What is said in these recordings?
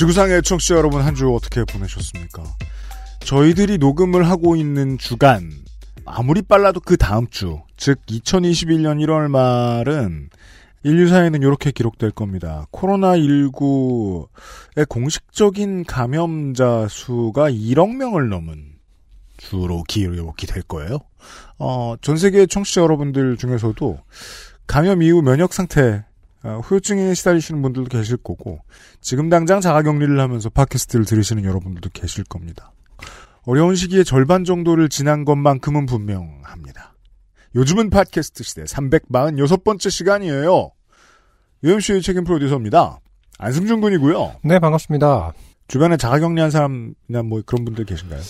지구상의 청취자 여러분 한 주 어떻게 보내셨습니까? 저희들이 녹음을 하고 있는 주간 아무리 빨라도 그 다음 주, 즉 2021년 1월 말은 인류사에는 이렇게 기록될 겁니다. 코로나19의 공식적인 감염자 수가 1억 명을 넘은 주로 기록이 될 거예요. 어, 전 세계 청취자 여러분들 중에서도 감염 이후 면역 상태 어, 후유증에 시달리시는 분들도 계실 거고 지금 당장 자가격리를 하면서 팟캐스트를 들으시는 여러분들도 계실 겁니다. 어려운 시기의 절반 정도를 지난 것만큼은 분명합니다. 요즘은 팟캐스트 시대 346번째 시간이에요. UMC의 책임 프로듀서입니다. 안승준 군이고요. 네, 반갑습니다. 주변에 자가격리한 사람이나 뭐 그런 분들 계신가요?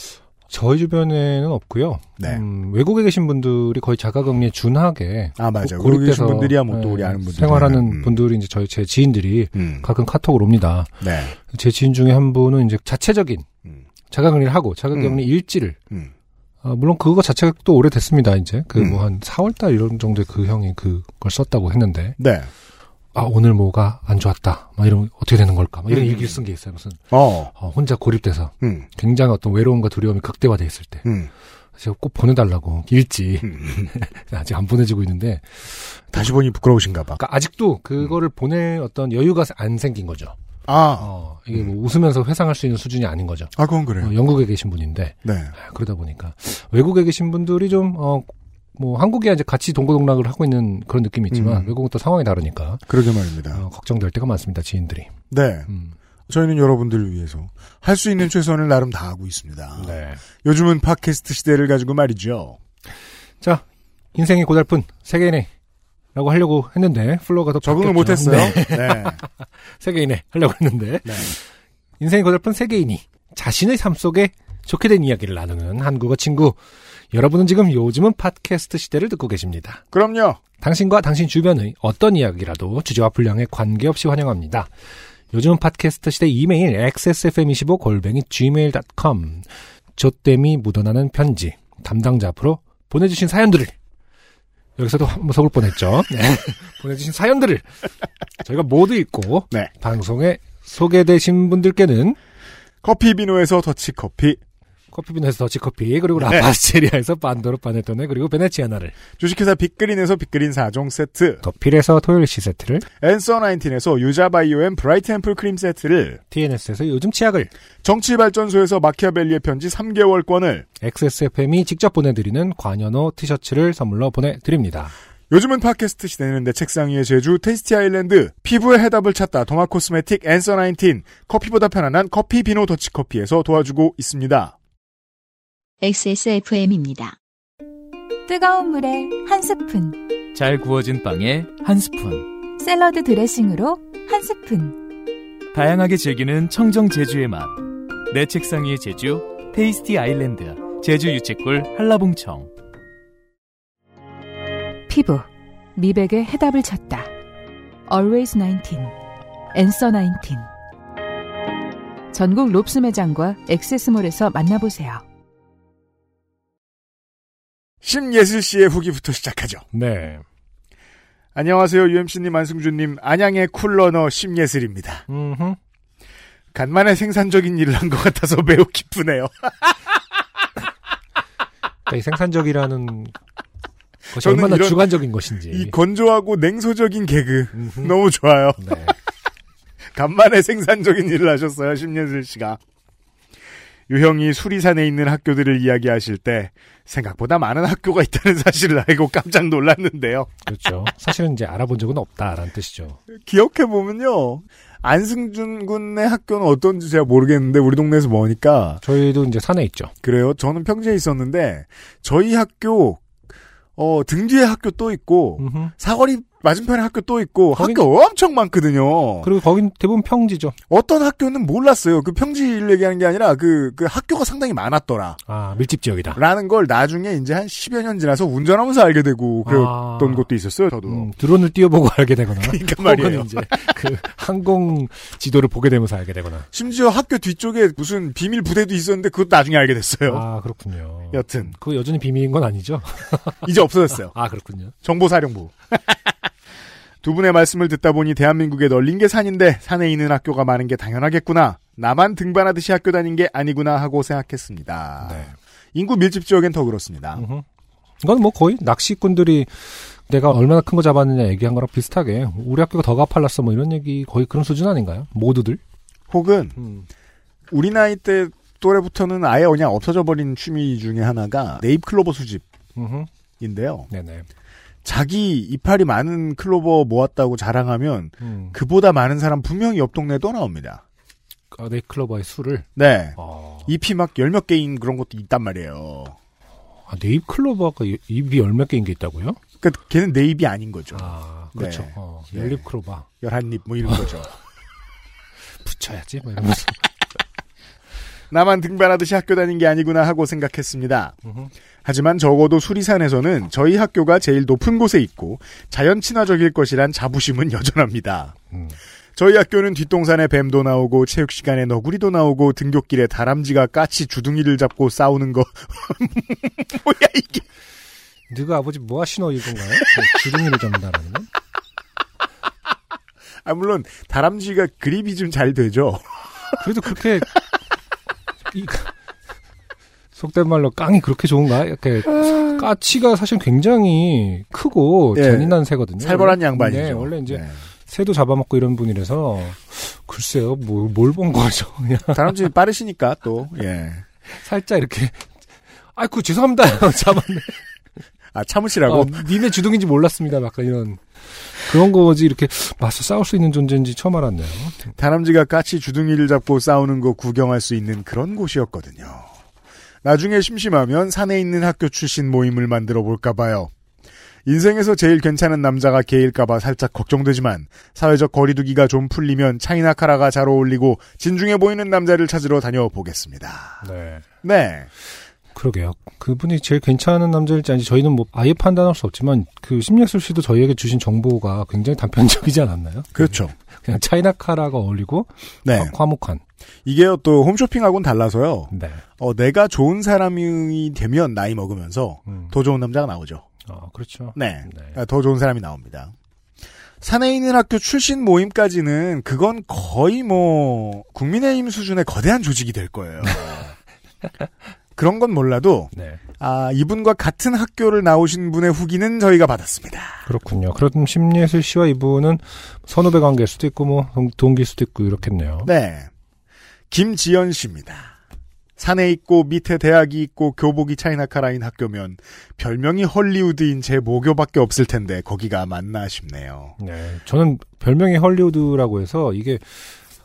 저희 주변에는 없고요. 네. 음, 외국에 계신 분들이 거의 자가격리에 준하게 아 맞아요. 고- 외국에 계신 분들이야 뭐또 네, 우리 아는 분들 생활하는 음. 분들이 이제 저희 제 지인들이 음. 가끔 카톡을 옵니다. 네. 제 지인 중에 한 분은 이제 자체적인 음. 자가격리를 하고 자가격리 일지를 음. 어, 물론 그거 자체가 또 오래됐습니다. 이제 그 음. 뭐한 4월달 이런 정도에 그 형이 그걸 썼다고 했는데 네. 아 오늘 뭐가 안 좋았다. 막 이런 어떻게 되는 걸까? 막 이런 음. 일기를 쓴 게 있어요. 무슨 어. 어, 혼자 고립돼서 음. 굉장히 어떤 외로움과 두려움이 극대화돼 있을 때 음. 제가 꼭 보내달라고 일지 음. 아직 안 보내지고 있는데 다시 보니 부끄러우신가 봐. 그러니까 아직도 그거를 보낼 어떤 여유가 안 생긴 거죠. 아. 어, 이게 뭐 웃으면서 회상할 수 있는 수준이 아닌 거죠. 아, 그건 그래요. 어, 영국에 계신 분인데 네. 아, 그러다 보니까 외국에 계신 분들이 좀 어, 뭐 한국에 이제 같이 동고동락을 하고 있는 그런 느낌이 있지만 음. 외국은 또 상황이 다르니까 그러게 말입니다. 어, 걱정될 때가 많습니다 지인들이. 네. 음. 저희는 여러분들을 위해서 할 수 있는 최선을 나름 다하고 있습니다. 네. 요즘은 팟캐스트 시대를 가지고 말이죠. 자 인생이 고달픈 세계인이라고 하려고 했는데 플로가 더 적응을 바뀌었죠. 못했어요. 네. 네. 세계인에 하려고 했는데 네. 인생이 고달픈 세계인이 자신의 삶 속에 좋게 된 이야기를 나누는 한국어 친구. 여러분은 지금 요즘은 팟캐스트 시대를 듣고 계십니다. 그럼요. 당신과 당신 주변의 어떤 이야기라도 주제와 분량에 관계없이 환영합니다. 요즘은 팟캐스트 시대 이메일 xsfm25 골뱅이 gmail.com 조땜이 묻어나는 편지 담당자 앞으로 보내주신 사연들을 여기서도 한번 속을 뻔했죠. 네. 보내주신 사연들을 저희가 모두 읽고 네. 방송에 소개되신 분들께는 커피 비노에서 더치 커피, 커피빈에서 더치커피 그리고 네. 라파스체리아에서 pandoro panettone 그리고 veneziana를 주식회사 빅그린에서 빅그린 4종 세트, 더필에서 토요일 시 세트를 앤서 19에서 유자바이오엠 브라이트 앰플 크림 세트를, TNS에서 요즘 치약을 정치발전소에서 마키아벨리의 편지 3개월권을, XSFM이 직접 보내드리는 관현호 티셔츠를 선물로 보내드립니다. 요즘은 팟캐스트 시대는 내 책상 위의 제주 Tasty Island, 피부의 해답을 찾다 도마 Cosmetic Answer 19, 커피보다 편안한 커피 비노 더치 커피에서 도와주고 있습니다. XSFM입니다. 뜨거운 물에 한 스푼, 잘 구워진 빵에 한 스푼. 샐러드 드레싱으로 한 스푼. 다양하게 즐기는 청정 제주의 맛. 내 책상 위의 제주, Tasty Island, 제주 유채꿀 한라봉청. 피부, 미백의 해답을 찾다. Always 19, Answer 19. 전국 롭스 매장과 액세스몰에서 만나보세요. 심예슬 씨의 후기부터 시작하죠. 네. 안녕하세요, UMC님, 안승준님, 안양의 쿨러너 심예슬입니다. 음흠. 간만에 생산적인 일을 한 것 같아서 매우 기쁘네요. 이 생산적이라는 것이 얼마나 주관적인 것인지. 이 건조하고 냉소적인 개그 음흠. 너무 좋아요. 네. 간만에 생산적인 일을 하셨어요, 심예슬 씨가. 유형이 수리산에 있는 학교들을 이야기하실 때 생각보다 많은 학교가 있다는 사실을 알고 깜짝 놀랐는데요. 그렇죠. 사실은 이제 알아본 적은 없다라는 뜻이죠. 기억해 보면요. 안승준 군의 학교는 어떤지 제가 모르겠는데 우리 동네에서 뭐니까 저희도 이제 산에 있죠. 그래요. 저는 평지에 있었는데 저희 학교 어, 등 뒤에 학교 또 있고 음흠. 사거리 맞은편에 학교 또 있고 거긴- 학교 엄청 많거든요. 그리고 거긴 대부분 평지죠. 어떤 학교는 몰랐어요. 그 평지를 얘기하는 게 아니라 그, 그 학교가 상당히 많았더라. 아, 밀집 지역이다. 라는 걸 나중에 이제 한 10여 년 지나서 운전하면서 알게 되고 그랬던 아. 것도 있었어요, 저도. 음, 드론을 띄워보고 알게 되거나. 그러니까 말이에요. 이제 그 항공 지도를 보게 되면서 알게 되거나. 심지어 학교 뒤쪽에 무슨 비밀 부대도 있었는데 그것도 나중에 알게 됐어요. 아, 그렇군요. 여튼 그거 여전히 비밀인 건 아니죠? 이제 없어졌어요. 아, 그렇군요. 정보사령부. 두 분의 말씀을 듣다 보니 대한민국에 널린 게 산인데 산에 있는 학교가 많은 게 당연하겠구나. 나만 등반하듯이 학교 다닌 게 아니구나 하고 생각했습니다. 네. 인구 밀집 지역엔 더 그렇습니다. 음흠. 이건 뭐 거의 낚시꾼들이 내가 얼마나 큰 거 잡았느냐 얘기한 거랑 비슷하게 우리 학교가 더 가팔랐어 뭐 이런 얘기 거의 그런 수준 아닌가요? 모두들? 혹은 음. 우리 나이 때 또래부터는 아예 그냥 없어져 버린 취미 중에 하나가 네잎 클로버 수집인데요. 네네. 자기 이파리 많은 클로버 모았다고 자랑하면 음. 그보다 많은 사람 분명히 옆 동네에 또 나옵니다. 아, 네이클로버의 술을. 네. 어. 잎이 막 열 몇 개인 그런 것도 있단 말이에요. 아, 네잎 클로버가 이- 입이 열 몇 개인 게 있다고요? 그러니까 걔는 내 입이 아닌 거죠. 아, 그렇죠. 네. 어, 네. 열립 클로버. 열한 입뭐 이런 거죠. 붙여야지, 뭐 이러면서. 나만 등반하듯이 학교 다닌 게 아니구나 하고 생각했습니다. 하지만 적어도 수리산에서는 저희 학교가 제일 높은 곳에 있고 자연 친화적일 것이란 자부심은 여전합니다. 음. 저희 학교는 뒷동산에 뱀도 나오고 체육 시간에 너구리도 나오고 등굣길에 다람쥐가 까치 주둥이를 잡고 싸우는 거 뭐야 이게 네가 아버지 뭐 하시노 이건가요? 그 주둥이를 잡는다라는 건? 아 물론 다람쥐가 그립이 좀 잘 되죠. 그래도 그렇게 이, 속된 말로 깡이 그렇게 좋은가? 이렇게 까치가 사실 굉장히 크고 예. 잔인한 새거든요. 살벌한 양반이죠. 네, 원래 이제 네. 새도 잡아먹고 이런 분이라서 글쎄요, 뭘본 거죠? 그냥 다람쥐 빠르시니까 또 예. 살짝 이렇게 아이고 죄송합니다. 잡았네. 아 참으시라고 어, 니네 주둥인지 몰랐습니다. 약간 이런 그런 거지 이렇게 맞서 싸울 수 있는 존재인지 처음 알았네요. 다람쥐가 까치 주둥이를 잡고 싸우는 거 구경할 수 있는 그런 곳이었거든요. 나중에 심심하면 산에 있는 학교 출신 모임을 만들어 볼까 봐요. 인생에서 제일 괜찮은 남자가 개일까봐 살짝 걱정되지만 사회적 거리두기가 좀 풀리면 차이나 카라가 잘 어울리고 진중해 보이는 남자를 찾으러 다녀보겠습니다. 네. 네. 그러게요. 그분이 제일 괜찮은 남자일지 아닌지 저희는 뭐 아예 판단할 수 없지만 그 심예술 씨도 저희에게 주신 정보가 굉장히 단편적이지 않았나요? 그렇죠. 그냥 차이나 카라가 어울리고 네. 화- 화목한. 이게요 또 홈쇼핑하고는 달라서요. 네. 어, 내가 좋은 사람이 되면 나이 먹으면서 음. 더 좋은 남자가 나오죠. 아, 그렇죠. 네. 네. 아, 더 좋은 사람이 나옵니다. 산에 있는 학교 출신 모임까지는 그건 거의 뭐 국민의힘 수준의 거대한 조직이 될 거예요. 그런 건 몰라도 네. 아 이분과 같은 학교를 나오신 분의 후기는 저희가 받았습니다. 그렇군요. 그럼 심예술 씨와 이분은 선후배 관계일 수도 있고 뭐 동- 동기일 수도 있고 이렇겠네요. 네, 김지연 씨입니다. 산에 있고 밑에 대학이 있고 교복이 차이나카라인 학교면 별명이 헐리우드인 제 모교밖에 없을 텐데 거기가 맞나 싶네요. 네. 저는 별명이 헐리우드라고 해서 이게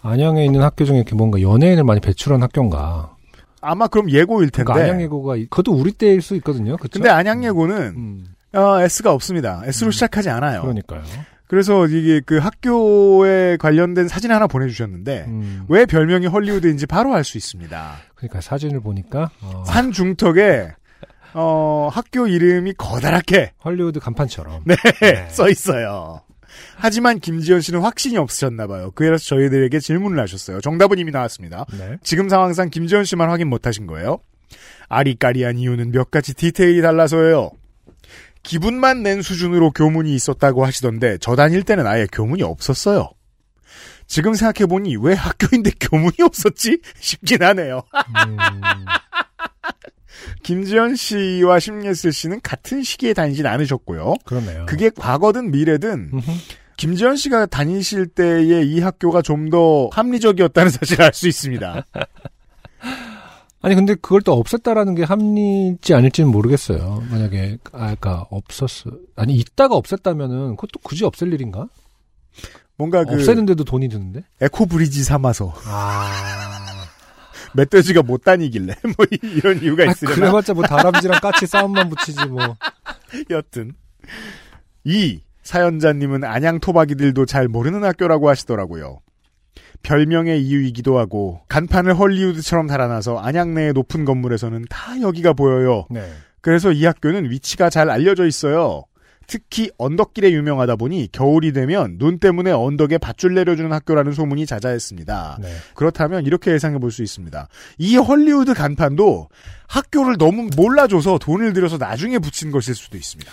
안양에 있는 학교 중에 이렇게 뭔가 연예인을 많이 배출한 학교인가. 아마 그럼 예고일 텐데. 그러니까 안양예고가 이- 그것도 우리 때일 수 있거든요. 그쵸? 근데 안양예고는 음, 어, S가 없습니다. S로 시작하지 않아요. 그러니까요. 그래서 이게 그 학교에 관련된 사진 하나 보내주셨는데 음, 왜 별명이 헐리우드인지 바로 알 수 있습니다. 그러니까 사진을 보니까 어, 산 중턱에 어, 학교 이름이 거다랗게 헐리우드 간판처럼. 네, 네. 써 있어요. 하지만 김지현 씨는 확신이 없으셨나 봐요. 그래서 저희들에게 질문을 하셨어요. 정답은 이미 나왔습니다. 네. 지금 상황상 김지현 씨만 확인 못하신 거예요. 아리까리한 이유는 몇 가지 디테일이 달라서예요. 기분만 낸 수준으로 교문이 있었다고 하시던데 저 다닐 때는 아예 교문이 없었어요. 지금 생각해보니 왜 학교인데 교문이 없었지? 싶긴 하네요. 음, 김지현 씨와 심예슬 씨는 같은 시기에 다니진 않으셨고요. 그러네요. 그게 과거든 미래든 음흠. 김지현 씨가 다니실 때의 이 학교가 좀 더 합리적이었다는 사실을 알 수 있습니다. 아니 근데 그걸 또 없앴다라는 게 합리지 아닐지는 모르겠어요. 만약에 아까 없었어. 아니 있다가 없앴다면은 그것도 굳이 없앨 일인가? 뭔가 그 없애는데도 돈이 드는데? 에코 브리지 삼아서 아. 멧돼지가 못 다니길래 뭐 이- 이런 이유가 아, 있으려나 그래봤자 뭐 다람쥐랑 까치 싸움만 붙이지 뭐. 여튼 이 사연자님은 안양 토박이들도 잘 모르는 학교라고 하시더라고요. 별명의 이유이기도 하고 간판을 헐리우드처럼 달아놔서 안양 내의 높은 건물에서는 다 여기가 보여요. 네. 그래서 이 학교는 위치가 잘 알려져 있어요. 특히 언덕길에 유명하다 보니 겨울이 되면 눈 때문에 언덕에 밧줄 내려주는 학교라는 소문이 자자했습니다. 네. 그렇다면 이렇게 예상해 볼 수 있습니다. 이 헐리우드 간판도 학교를 너무 몰라줘서 돈을 들여서 나중에 붙인 것일 수도 있습니다.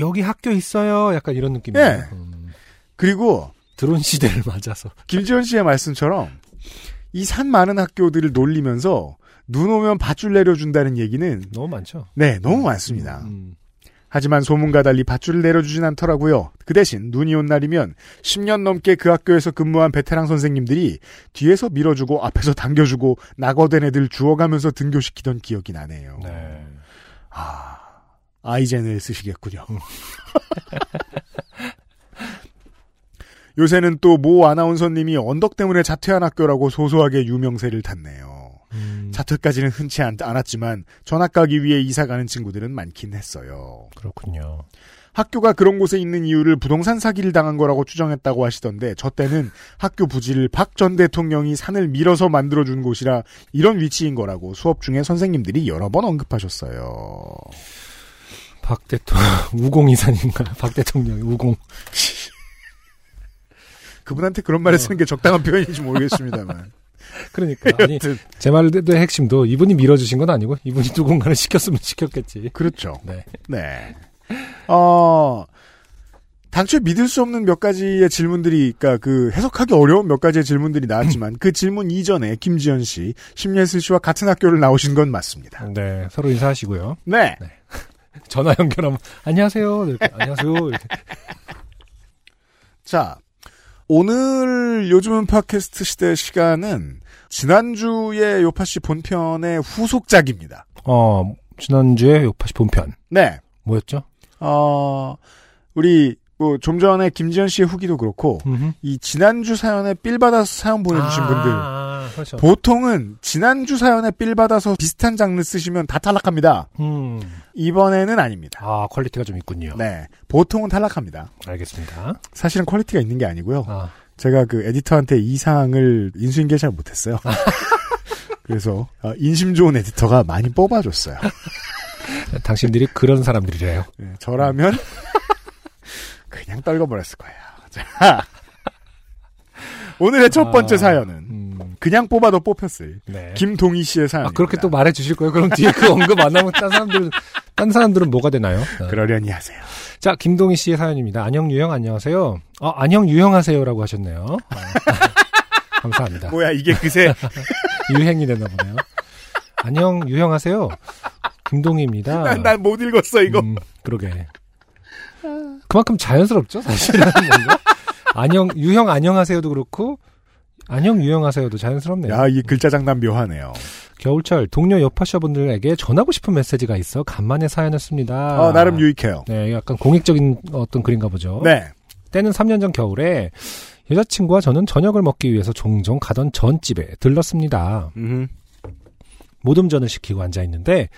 여기 학교 있어요. 약간 이런 느낌이에요. 네. 음, 그리고 드론 시대를 맞아서. 김지현 씨의 말씀처럼 이 산 많은 학교들을 놀리면서 눈 오면 밧줄 내려준다는 얘기는 너무 많죠. 네 너무 많습니다. 음, 하지만 소문과 달리 밧줄을 내려주진 않더라고요. 그 대신 눈이 온 날이면 10년 넘게 그 학교에서 근무한 베테랑 선생님들이 뒤에서 밀어주고 앞에서 당겨주고 낙어된 애들 주워가면서 등교시키던 기억이 나네요. 네. 아, 아이젠을 쓰시겠군요. 요새는 또 모 아나운서님이 언덕 때문에 자퇴한 학교라고 소소하게 유명세를 탔네요. 음, 자퇴까지는 흔치 않, 않았지만 전학 가기 위해 이사 가는 친구들은 많긴 했어요. 그렇군요. 학교가 그런 곳에 있는 이유를 부동산 사기를 당한 거라고 추정했다고 하시던데 저 때는 학교 부지를 박 전 대통령이 산을 밀어서 만들어준 곳이라 이런 위치인 거라고 수업 중에 선생님들이 여러 번 언급하셨어요. 박 대통령, 우공 이사님인가? 박 대통령이 우공. 그분한테 그런 말을 쓰는 게 적당한 표현인지 모르겠습니다만. 그러니까. 아니, 제 말의 핵심도 이분이 밀어주신 건 아니고, 이분이 누군가를 시켰으면 시켰겠지. 그렇죠. 네. 네. 어, 당초에 믿을 수 없는 몇 가지의 질문들이, 그니까 그 해석하기 어려운 몇 가지의 질문들이 나왔지만 그 질문 이전에 김지현 씨, 심예슬 씨와 같은 학교를 나오신 건 맞습니다. 네. 서로 인사하시고요. 네. 전화 연결하면, 안녕하세요. 이렇게, 안녕하세요. 이렇게. 자, 오늘 요즘은 팟캐스트 시대 시간은 지난주에 요파씨 본편의 후속작입니다. 어, 지난주에 요파시 본편. 네. 뭐였죠? 어, 우리, 뭐, 좀 전에 김지현 씨의 후기도 그렇고, 음흠. 이 지난주 사연에 삘 받아서 사연 보내주신 분들, 아, 그렇죠. 보통은 지난주 사연에 삘 받아서 비슷한 장르 쓰시면 다 탈락합니다. 음. 이번에는 아닙니다. 아, quality가 좀 있군요. 네. 보통은 탈락합니다. 알겠습니다. 사실은 quality가 있는 게 아니고요. 아, 제가 그 에디터한테 이 사항을 인수인계 잘 못했어요. 그래서 어, 인심 좋은 에디터가 많이 뽑아줬어요. 당신들이 그런 사람들이래요. 네, 저라면 그냥 떨궈버렸을 거예요. 자, 오늘의 첫 번째 아, 사연은 음, 그냥 뽑아도 뽑혔을 네. 김동희 씨의 아, 사연입니다. 그렇게 또 말해 주실 거예요? 그럼 뒤에 그 언급 안 하면 딴 사람들은, 딴 사람들은 뭐가 되나요? 어. 그러려니 하세요. 자, 김동희 씨의 사연입니다. 안녕, 유형, 안녕하세요. 어, 안녕, 유형하세요라고 하셨네요. 어. 감사합니다. 뭐야 이게 그새 유행이 됐나 보네요. 안녕, 유형하세요. 김동희입니다. 난 못 읽었어 이거. 음, 그러게. 그만큼 자연스럽죠, 사실은. 안녕, 유형 안녕하세요도 그렇고, 안녕, 유형하세요도 자연스럽네요. 야 이 글자 장난 묘하네요. 겨울철 동료 여파셔분들에게 전하고 싶은 메시지가 있어 간만에 사연을 씁니다. 어, 나름 유익해요. 네, 약간 공익적인 어떤 글인가 보죠. 네. 때는 3년 전 겨울에 여자친구와 저는 저녁을 먹기 위해서 종종 가던 전집에 들렀습니다. 음. 모듬전을 시키고 앉아 있는데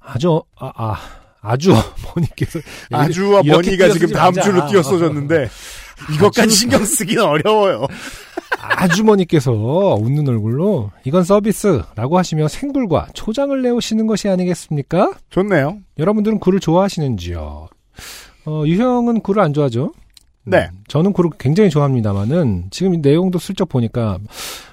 아주 아, 아 아주 어머니께서 아주와 이렇게 머니가 지금 다음 말자. 줄로 띄어써졌는데 이것까지 아주- 신경 쓰기는 어려워요. 아주머니께서 웃는 얼굴로 이건 서비스라고 하시며 생굴과 초장을 내오시는 것이 아니겠습니까? 좋네요. 여러분들은 굴을 좋아하시는지요? 어, 유형은 굴을 안 좋아하죠? 네. 음, 저는 굴을 굉장히 좋아합니다만은 지금 이 내용도 슬쩍 보니까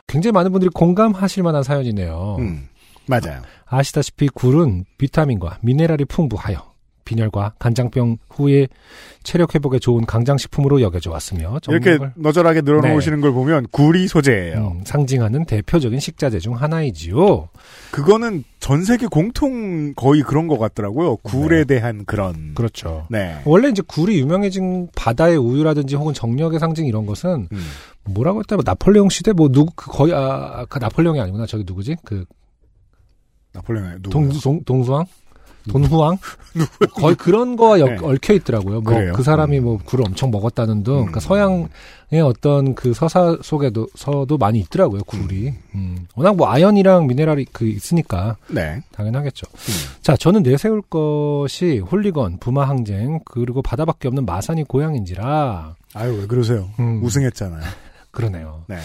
굉장히 많은 분들이 공감하실 만한 사연이네요. 음. 맞아요. 아 시다시피 굴은 비타민과 미네랄이 풍부하여 빈혈과 간장병 후에 체력 회복에 좋은 강장식품으로 여겨져 왔으며 이렇게 너절하게 늘어놓으시는 걸 보면 굴이 소재예요. 음, 상징하는 대표적인 식자재 중 하나이지요. 그거는 전 세계 공통 거의 그런 것 같더라고요. 굴에 대한 그런. 그렇죠. 네. 원래 이제 굴이 유명해진 바다의 우유라든지 혹은 정력의 상징 이런 것은 음. 뭐라고 했다 뭐 나폴레옹 시대 뭐 누구 그 거의 아, 그 나폴레옹이 아니구나 저기 누구지 그 나폴레옹 누구? 동, 동 동 수왕 돈후왕 거의 그런 거와 엮- 네. 얽혀 있더라고요. 뭐? 그 사람이 뭐 굴을 엄청 먹었다는 등, 그러니까 음. 서양의 어떤 그 서사 속에도 서도 많이 있더라고요. 굴이. 음. 워낙 뭐 아연이랑 미네랄이 그 있으니까 네. 당연하겠죠. 음. 자, 저는 내세울 것이 홀리건, 부마 항쟁, 그리고 바다밖에 없는 마산이 고향인지라 아유 왜 그러세요? 음. 우승했잖아요. 그러네요. 네.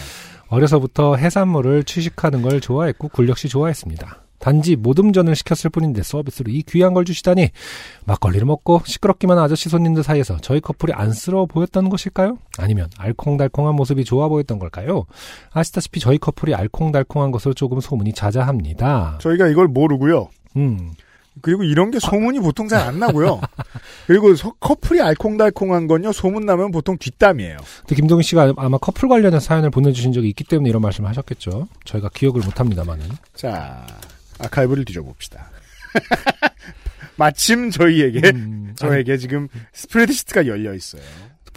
어려서부터 해산물을 취식하는 걸 좋아했고 굴 역시 좋아했습니다. 단지 모듬전을 시켰을 뿐인데 서비스로 이 귀한 걸 주시다니 막걸리를 먹고 시끄럽기만 한 아저씨 손님들 사이에서 저희 커플이 안쓰러워 보였던 것일까요? 아니면 알콩달콩한 모습이 좋아 보였던 걸까요? 아시다시피 저희 커플이 알콩달콩한 것으로 조금 소문이 자자합니다. 저희가 이걸 모르고요. 음, 그리고 이런 게 소문이 보통 잘 안 나고요. 그리고 서- 커플이 알콩달콩한 건요. 소문 나면 보통 뒷담이에요. 근데 김동희 씨가 아마 커플 관련한 사연을 보내주신 적이 있기 때문에 이런 말씀을 하셨겠죠. 저희가 기억을 못합니다만은. 자 아카이브를 뒤져봅시다. 마침 저희에게 음, 저에게 지금 스프레드시트가 열려 있어요.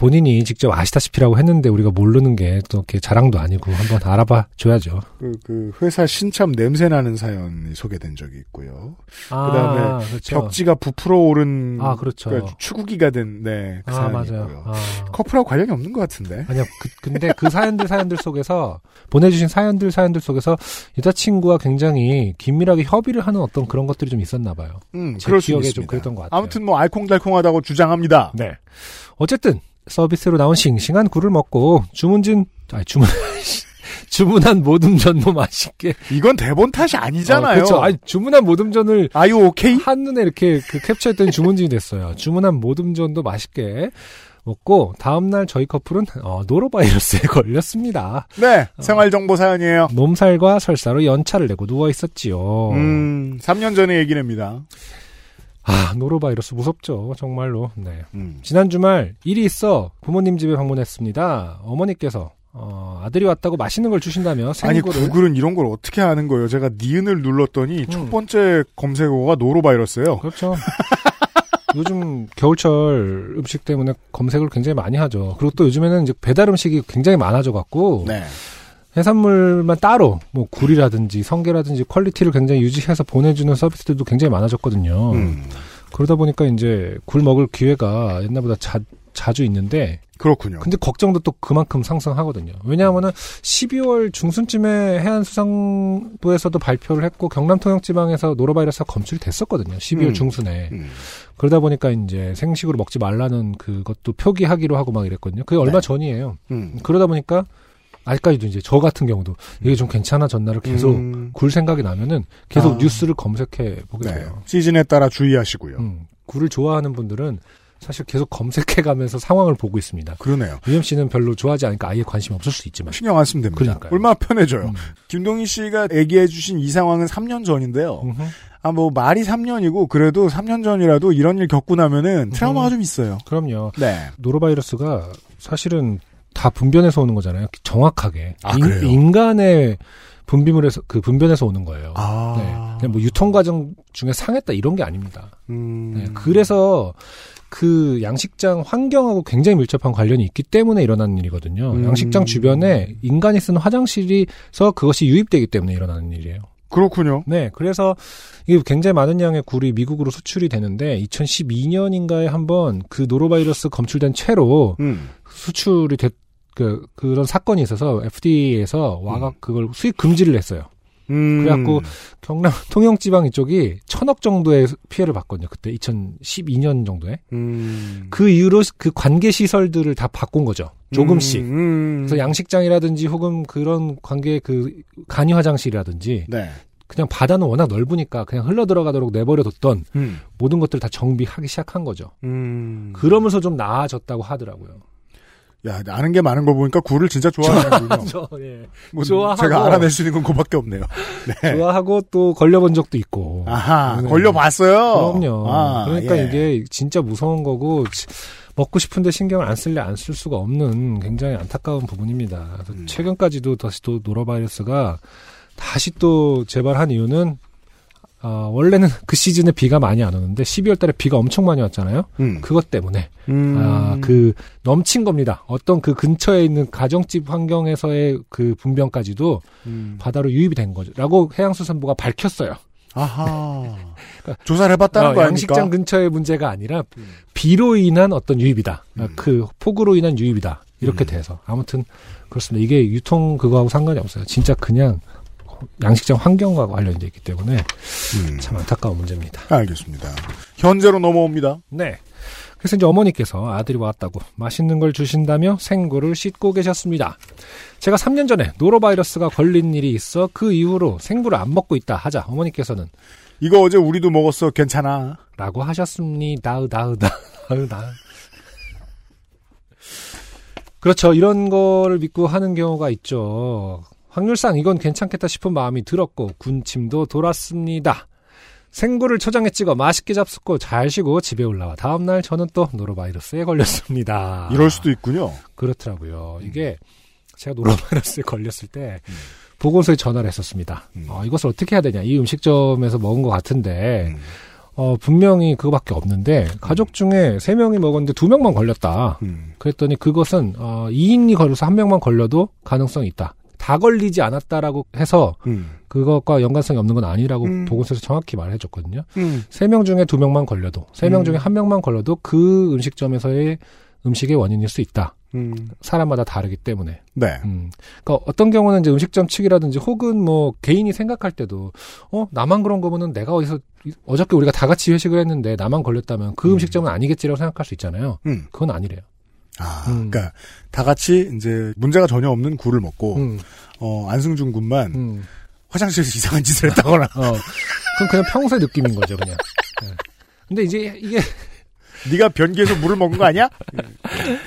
본인이 직접 아시다시피라고 했는데 우리가 모르는 게 또 이렇게 자랑도 아니고 한번 알아봐 줘야죠. 그, 그 회사 신참 냄새 나는 사연이 소개된 적이 있고요. 그다음에 그렇죠. 벽지가 부풀어 오른 아, 그렇죠. 그러니까 추구기가 된 네, 그 아, 사연이고요. 맞아요. 아. 커플하고 관련이 없는 것 같은데. 아니요. 그, 근데 그 사연들 사연들 속에서 보내주신 사연들 사연들 속에서 여자친구와 굉장히 긴밀하게 협의를 하는 어떤 그런 것들이 좀 있었나 봐요. 음, 제 그럴 수 기억에 있습니다. 좀 그랬던 것 같아요. 아무튼 뭐 알콩달콩하다고 주장합니다. 네. 어쨌든 서비스로 나온 싱싱한 굴을 먹고 주문진 아니 주문 주문한 모듬전도 맛있게 이건 대본 탓이 아니잖아요. 어, 그렇죠. 아니 주문한 모듬전을 아유 오케이? 한눈에 이렇게 그 캡처했더니 주문진이 됐어요. 주문한 모듬전도 맛있게 먹고 다음 날 저희 커플은 어, 노로바이러스에 걸렸습니다. 네, 생활 정보 사연이에요. 몸살과 설사로 연차를 내고 누워 있었지요. 음, 3년 전의 얘기랍니다. 아 노로바이러스 무섭죠, 정말로. 네. 음. 지난 주말 일이 있어 부모님 집에 방문했습니다. 어머니께서 어, 아들이 왔다고 맛있는 걸 주신다며 아니 생굴을 구글은 이런 걸 어떻게 하는 거예요? 제가 니은을 눌렀더니 첫 음. 번째 검색어가 노로바이러스예요. 그렇죠. 요즘 겨울철 음식 때문에 검색을 굉장히 많이 하죠. 그리고 또 요즘에는 이제 배달 음식이 굉장히 많아져 갖고 네. 해산물만 따로 뭐 굴이라든지 성게라든지 quality를 굉장히 유지해서 보내주는 서비스들도 굉장히 많아졌거든요. 음, 그러다 보니까 이제 굴 먹을 기회가 옛날보다 자, 자주 있는데 그렇군요. 근데 걱정도 또 그만큼 상승하거든요. 왜냐하면은 12월 중순쯤에 해안수산부에서도 발표를 했고 경남 통영지방에서 노로바이러스가 검출이 됐었거든요. 12월 음. 중순에. 음, 그러다 보니까 이제 생식으로 먹지 말라는 그것도 표기하기로 하고 막 이랬거든요. 그게 얼마 네. 전이에요. 음. 그러다 보니까 아직까지도 이제 저 같은 경우도 이게 좀 괜찮아졌나를 계속 음, 굴 생각이 나면은 계속 아. 뉴스를 검색해 보게 네. 돼요. 시즌에 따라 주의하시고요. 음, 굴을 좋아하는 분들은 사실 계속 검색해가면서 상황을 보고 있습니다. 그러네요. 유엠 씨는 별로 좋아하지 않으니까 아예 관심 없을 수 있지만. 신경 안 쓰면 됩니다. 그러니까요. 얼마나 편해져요. 음. 김동희 씨가 얘기해주신 이 상황은 3년 전인데요. 음흠. 아, 뭐, 말이 3년이고, 그래도 3년 전이라도 이런 일 겪고 나면은 트라우마가 좀 있어요. 그럼요. 네. 노로바이러스가 사실은 다 분변에서 오는 거잖아요. 정확하게. 아, 그래요? 인간의 분비물에서 그 분변에서 오는 거예요. 아. 네. 그냥 뭐 유통 과정 중에 상했다 이런 게 아닙니다. 음. 네. 그래서 그 양식장 환경하고 굉장히 밀접한 관련이 있기 때문에 일어나는 일이거든요. 음. 양식장 주변에 인간이 쓰는 화장실이서 그것이 유입되기 때문에 일어나는 일이에요. 그렇군요. 네, 그래서 이게 굉장히 많은 양의 굴이 미국으로 수출이 되는데 2012년인가에 한번 그 노로바이러스 검출된 채로 음. 수출이 됐, 그, 그런 사건이 있어서 FDA에서 와가 그걸 수입 금지를 했어요. 음. 그래갖고 경남 통영지방 이쪽이 천억 정도의 피해를 봤거든요. 그때 2012년 정도에. 음. 그 이후로 그 관계 시설들을 다 바꾼 거죠. 조금씩. 음. 음. 그래서 양식장이라든지 혹은 그런 관계 그 간이 화장실이라든지 네. 그냥 바다는 워낙 넓으니까 그냥 흘러 들어가도록 내버려 뒀던 음. 모든 것들을 다 정비하기 시작한 거죠. 음. 그러면서 좀 나아졌다고 하더라고요. 야, 아는 게 많은 거 보니까 굴을 진짜 좋아하는군요. 저, 예. 뭐 좋아하고. 제가 알아낼 수 있는 건 그밖에 없네요. 네. 좋아하고 또 걸려본 적도 있고. 아하, 네. 걸려봤어요. 그럼요. 아, 그러니까 예. 이게 진짜 무서운 거고 치- 먹고 싶은데 신경을 안 쓸래 안 쓸 수가 없는 굉장히 안타까운 부분입니다. 음. 최근까지도 다시 또 노로바이러스가 다시 또 재발한 이유는 아, 원래는 그 시즌에 비가 많이 안 오는데 12월 달에 비가 엄청 많이 왔잖아요. 음. 그것 때문에 음. 아, 그 넘친 겁니다. 어떤 그 근처에 있는 가정집 환경에서의 그 분변까지도 음. 바다로 유입이 된 거죠. 라고 해양수산부가 밝혔어요. 아하. 조사를 해봤다는 어, 거 아닙니까? 양식장 근처의 문제가 아니라 음. 비로 인한 어떤 유입이다. 아, 음. 그 폭우로 인한 유입이다. 이렇게 음. 돼서 아무튼 그렇습니다. 이게 유통 그거하고 상관이 없어요. 진짜 그냥 양식장 환경과 관련돼 있기 때문에 음. 참 안타까운 문제입니다. 알겠습니다. 현재로 넘어옵니다. 네. 그래서 이제 어머니께서 아들이 왔다고 맛있는 걸 주신다며 생굴을 씻고 계셨습니다. 제가 3년 전에 노로바이러스가 걸린 일이 있어 그 이후로 생굴을 안 먹고 있다 하자 어머니께서는 이거 어제 우리도 먹었어. 괜찮아. 라고 하셨습니다. 다으다, 다으다. 그렇죠. 이런 거를 믿고 하는 경우가 있죠. 확률상 이건 괜찮겠다 싶은 마음이 들었고 군침도 돌았습니다. 생굴을 초장에 찍어 맛있게 잡숫고 잘 쉬고 집에 올라와 다음날 저는 또 노로바이러스에 걸렸습니다. 이럴 수도 있군요. 그렇더라고요. 이게 제가 노로바이러스에 걸렸을 때 보건소에 전화를 했었습니다. 음. 어, 이것을 어떻게 해야 되냐. 이 음식점에서 먹은 것 같은데 음. 어, 분명히 그거밖에 없는데 가족 중에 세 명이 먹었는데 두 명만 걸렸다. 음. 그랬더니 그것은 어, 2인이 걸려서 한 명만 걸려도 가능성이 있다. 다 걸리지 않았다라고 해서 음. 그것과 연관성이 없는 건 아니라고 음. 보건소에서 정확히 말해줬거든요. 음. 세명 중에 두 명만 걸려도 세명 음. 중에 한 명만 걸려도 그 음식점에서의 음식의 원인일 수 있다. 음. 사람마다 다르기 때문에. 네. 음. 그러니까 어떤 경우는 이제 음식점 측이라든지 혹은 뭐 개인이 생각할 때도 어 나만 그런 거면은 내가 어디서 어저께 우리가 다 같이 회식을 했는데 나만 걸렸다면 그 음. 음식점은 아니겠지라고 생각할 수 있잖아요. 음. 그건 아니래요. 아, 음. 그러니까 다 같이 이제 문제가 전혀 없는 굴을 먹고 음, 어, 안승준 군만 음. 화장실에서 이상한 짓을 했다거나 어, 그건 그냥 평소의 느낌인 거죠, 그냥. 네. 근데 이제 이게 네가 변기에서 물을 먹은 거 아니야?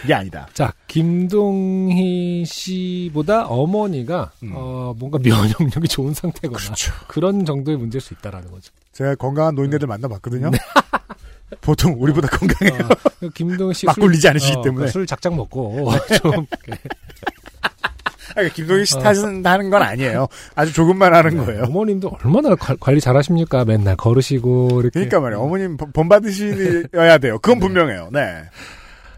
이게 아니다. 자 김동희 씨보다 어머니가 음. 어 뭔가 면역력이 좋은 상태거나 그렇죠. 그런 정도의 문제일 수 있다라는 거죠. 제가 건강한 노인네들 만나봤거든요. 보통 우리보다 건강해요. 어, 김동희 씨막 술- 굴리지 않으시기 어, 때문에. 술 작작 먹고 좀 아니, 김동희 씨 어. 탓은 하는 건 아니에요. 아주 조금만 하는 거예요. 어머님도 얼마나 관- 관리 잘하십니까? 맨날 걸으시고 이렇게. 그러니까 말이에요. 어머님 번- 번 받으셔야 돼요. 그건 분명해요. 네.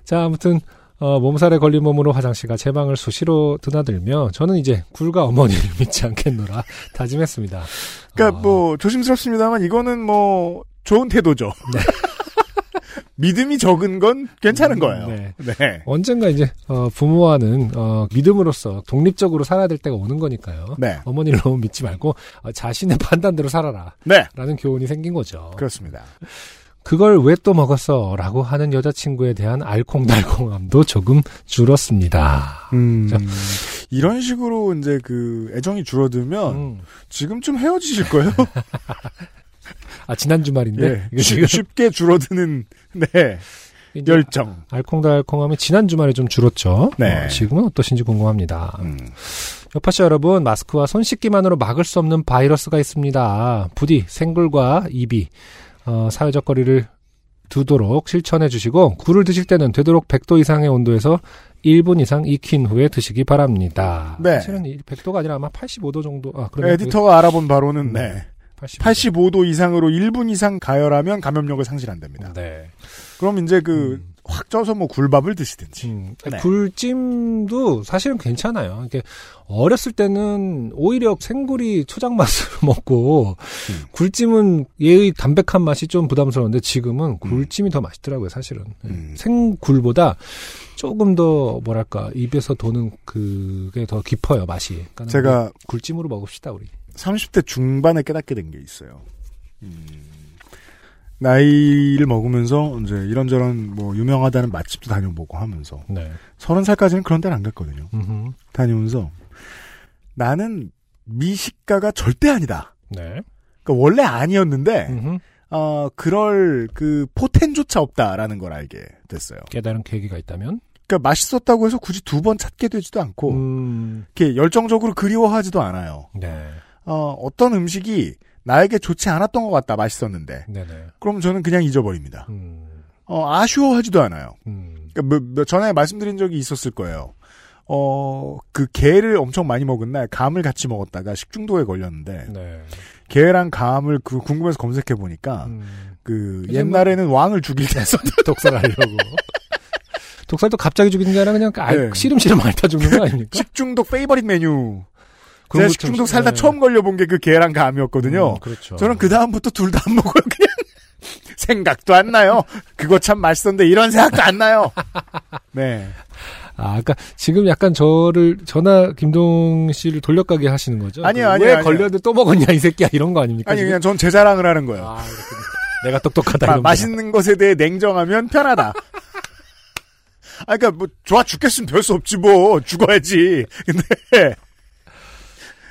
자 아무튼 어, 몸살에 걸린 몸으로 화장실과 제 방을 수시로 드나들며 저는 이제 굴과 어머니를 믿지 않겠노라 다짐했습니다. 그러니까 어, 뭐 조심스럽습니다만 이거는 뭐 좋은 태도죠. 믿음이 적은 건 괜찮은 음, 거예요. 네. 네. 언젠가 이제 어, 부모와는 어, 믿음으로써 독립적으로 살아야 될 때가 오는 거니까요. 네. 어머니를 너무 믿지 말고 어, 자신의 판단대로 살아라. 네. 라는 교훈이 생긴 거죠. 그렇습니다. 그걸 왜 또 먹었어? 라고 하는 여자친구에 대한 알콩달콩함도 조금 줄었습니다. 음, 자. 이런 식으로 이제 그 애정이 줄어들면 음. 지금쯤 헤어지실 거예요. 아, 지난 주말인데. 네. 이게 쉽- 쉽게 줄어드는 네 열정. 알콩달콩함이 지난 주말에 좀 줄었죠. 네. 어, 지금은 어떠신지 궁금합니다. 음. 여파씨 여러분, 마스크와 손 씻기만으로 막을 수 없는 바이러스가 있습니다. 부디 생굴과 입이 어, 사회적 거리를 두도록 실천해 주시고 굴을 드실 때는 되도록 100도 이상의 온도에서 1분 이상 익힌 후에 드시기 바랍니다. 네. 사실은 이 100도가 아니라 아마 85도 정도. 아, 그러면 에디터가 알아본 바로는 네. 85도. 85 도 이상으로 1분 이상 가열하면 감염력을 상실한답니다. 네. 그럼 이제 그 음. 확 쪄서 뭐 굴밥을 드시든지. 음, 네. 굴찜도 사실은 괜찮아요. 이게 어렸을 때는 오히려 생굴이 초장 맛으로 먹고 음. 굴찜은 얘의 담백한 맛이 좀 부담스러운데 지금은 굴찜이 더 맛있더라고요, 사실은. 네. 음. 생굴보다 조금 더 뭐랄까 입에서 도는 그게 더 깊어요 맛이. 그러니까 제가 굴찜으로 먹읍시다 우리. 30대 중반에 깨닫게 된 게 있어요. 음, 나이를 먹으면서 이제 이런저런 뭐 유명하다는 맛집도 다녀보고 하면서 네. 서른 살까지는 그런 데는 안 갔거든요. 음흠. 다니면서 나는 미식가가 절대 아니다. 네. 그러니까 원래 아니었는데 음흠. 어 그럴 그 포텐조차 없다라는 걸 알게 됐어요. 깨달은 계기가 있다면. 그러니까 맛있었다고 해서 굳이 두 번 찾게 되지도 않고 음. 이렇게 열정적으로 그리워하지도 않아요. 네. 어, 어떤 음식이 나에게 좋지 않았던 것 같다 맛있었는데 네네. 그럼 저는 그냥 잊어버립니다. 음. 어, 아쉬워하지도 않아요. 음. 그러니까 뭐, 뭐 전에 말씀드린 적이 있었을 거예요. 어, 그 게를 엄청 많이 먹은 날 감을 같이 먹었다가 식중독에 걸렸는데 네. 게랑 감을 그 궁금해서 검색해 보니까 음. 그 이제 옛날에는 왕을 죽일 때 썼던 독살하려고. 독살도 갑자기 죽이는 게 아니라 그냥 알, 네. 시름시름 앓다 죽는 거 아닙니까? 식중독 페이버릿 메뉴 제가 식중독 살다 네. 처음 걸려본 게 그 계란 감이었거든요. 음, 그렇죠. 저는 그 다음부터 둘 다 안 먹어요. 그냥 생각도 안 나요. 그거 참 맛있었는데 이런 생각도 안 나요. 네. 아, 그러니까 지금 약간 저를 저나 김동 씨를 돌려가게 하시는 거죠? 아니요, 그 아니요, 왜 아니요. 걸렸는데 또 먹었냐 이 새끼야 이런 거 아닙니까? 아니 지금? 그냥 전 제 자랑을 하는 거예요. 아. 내가 똑똑하다 마- 맛있는 것에 대해 냉정하면 편하다. 아, 그니까, 뭐, 좋아 죽겠으면 별 수 없지, 뭐. 죽어야지. 근데,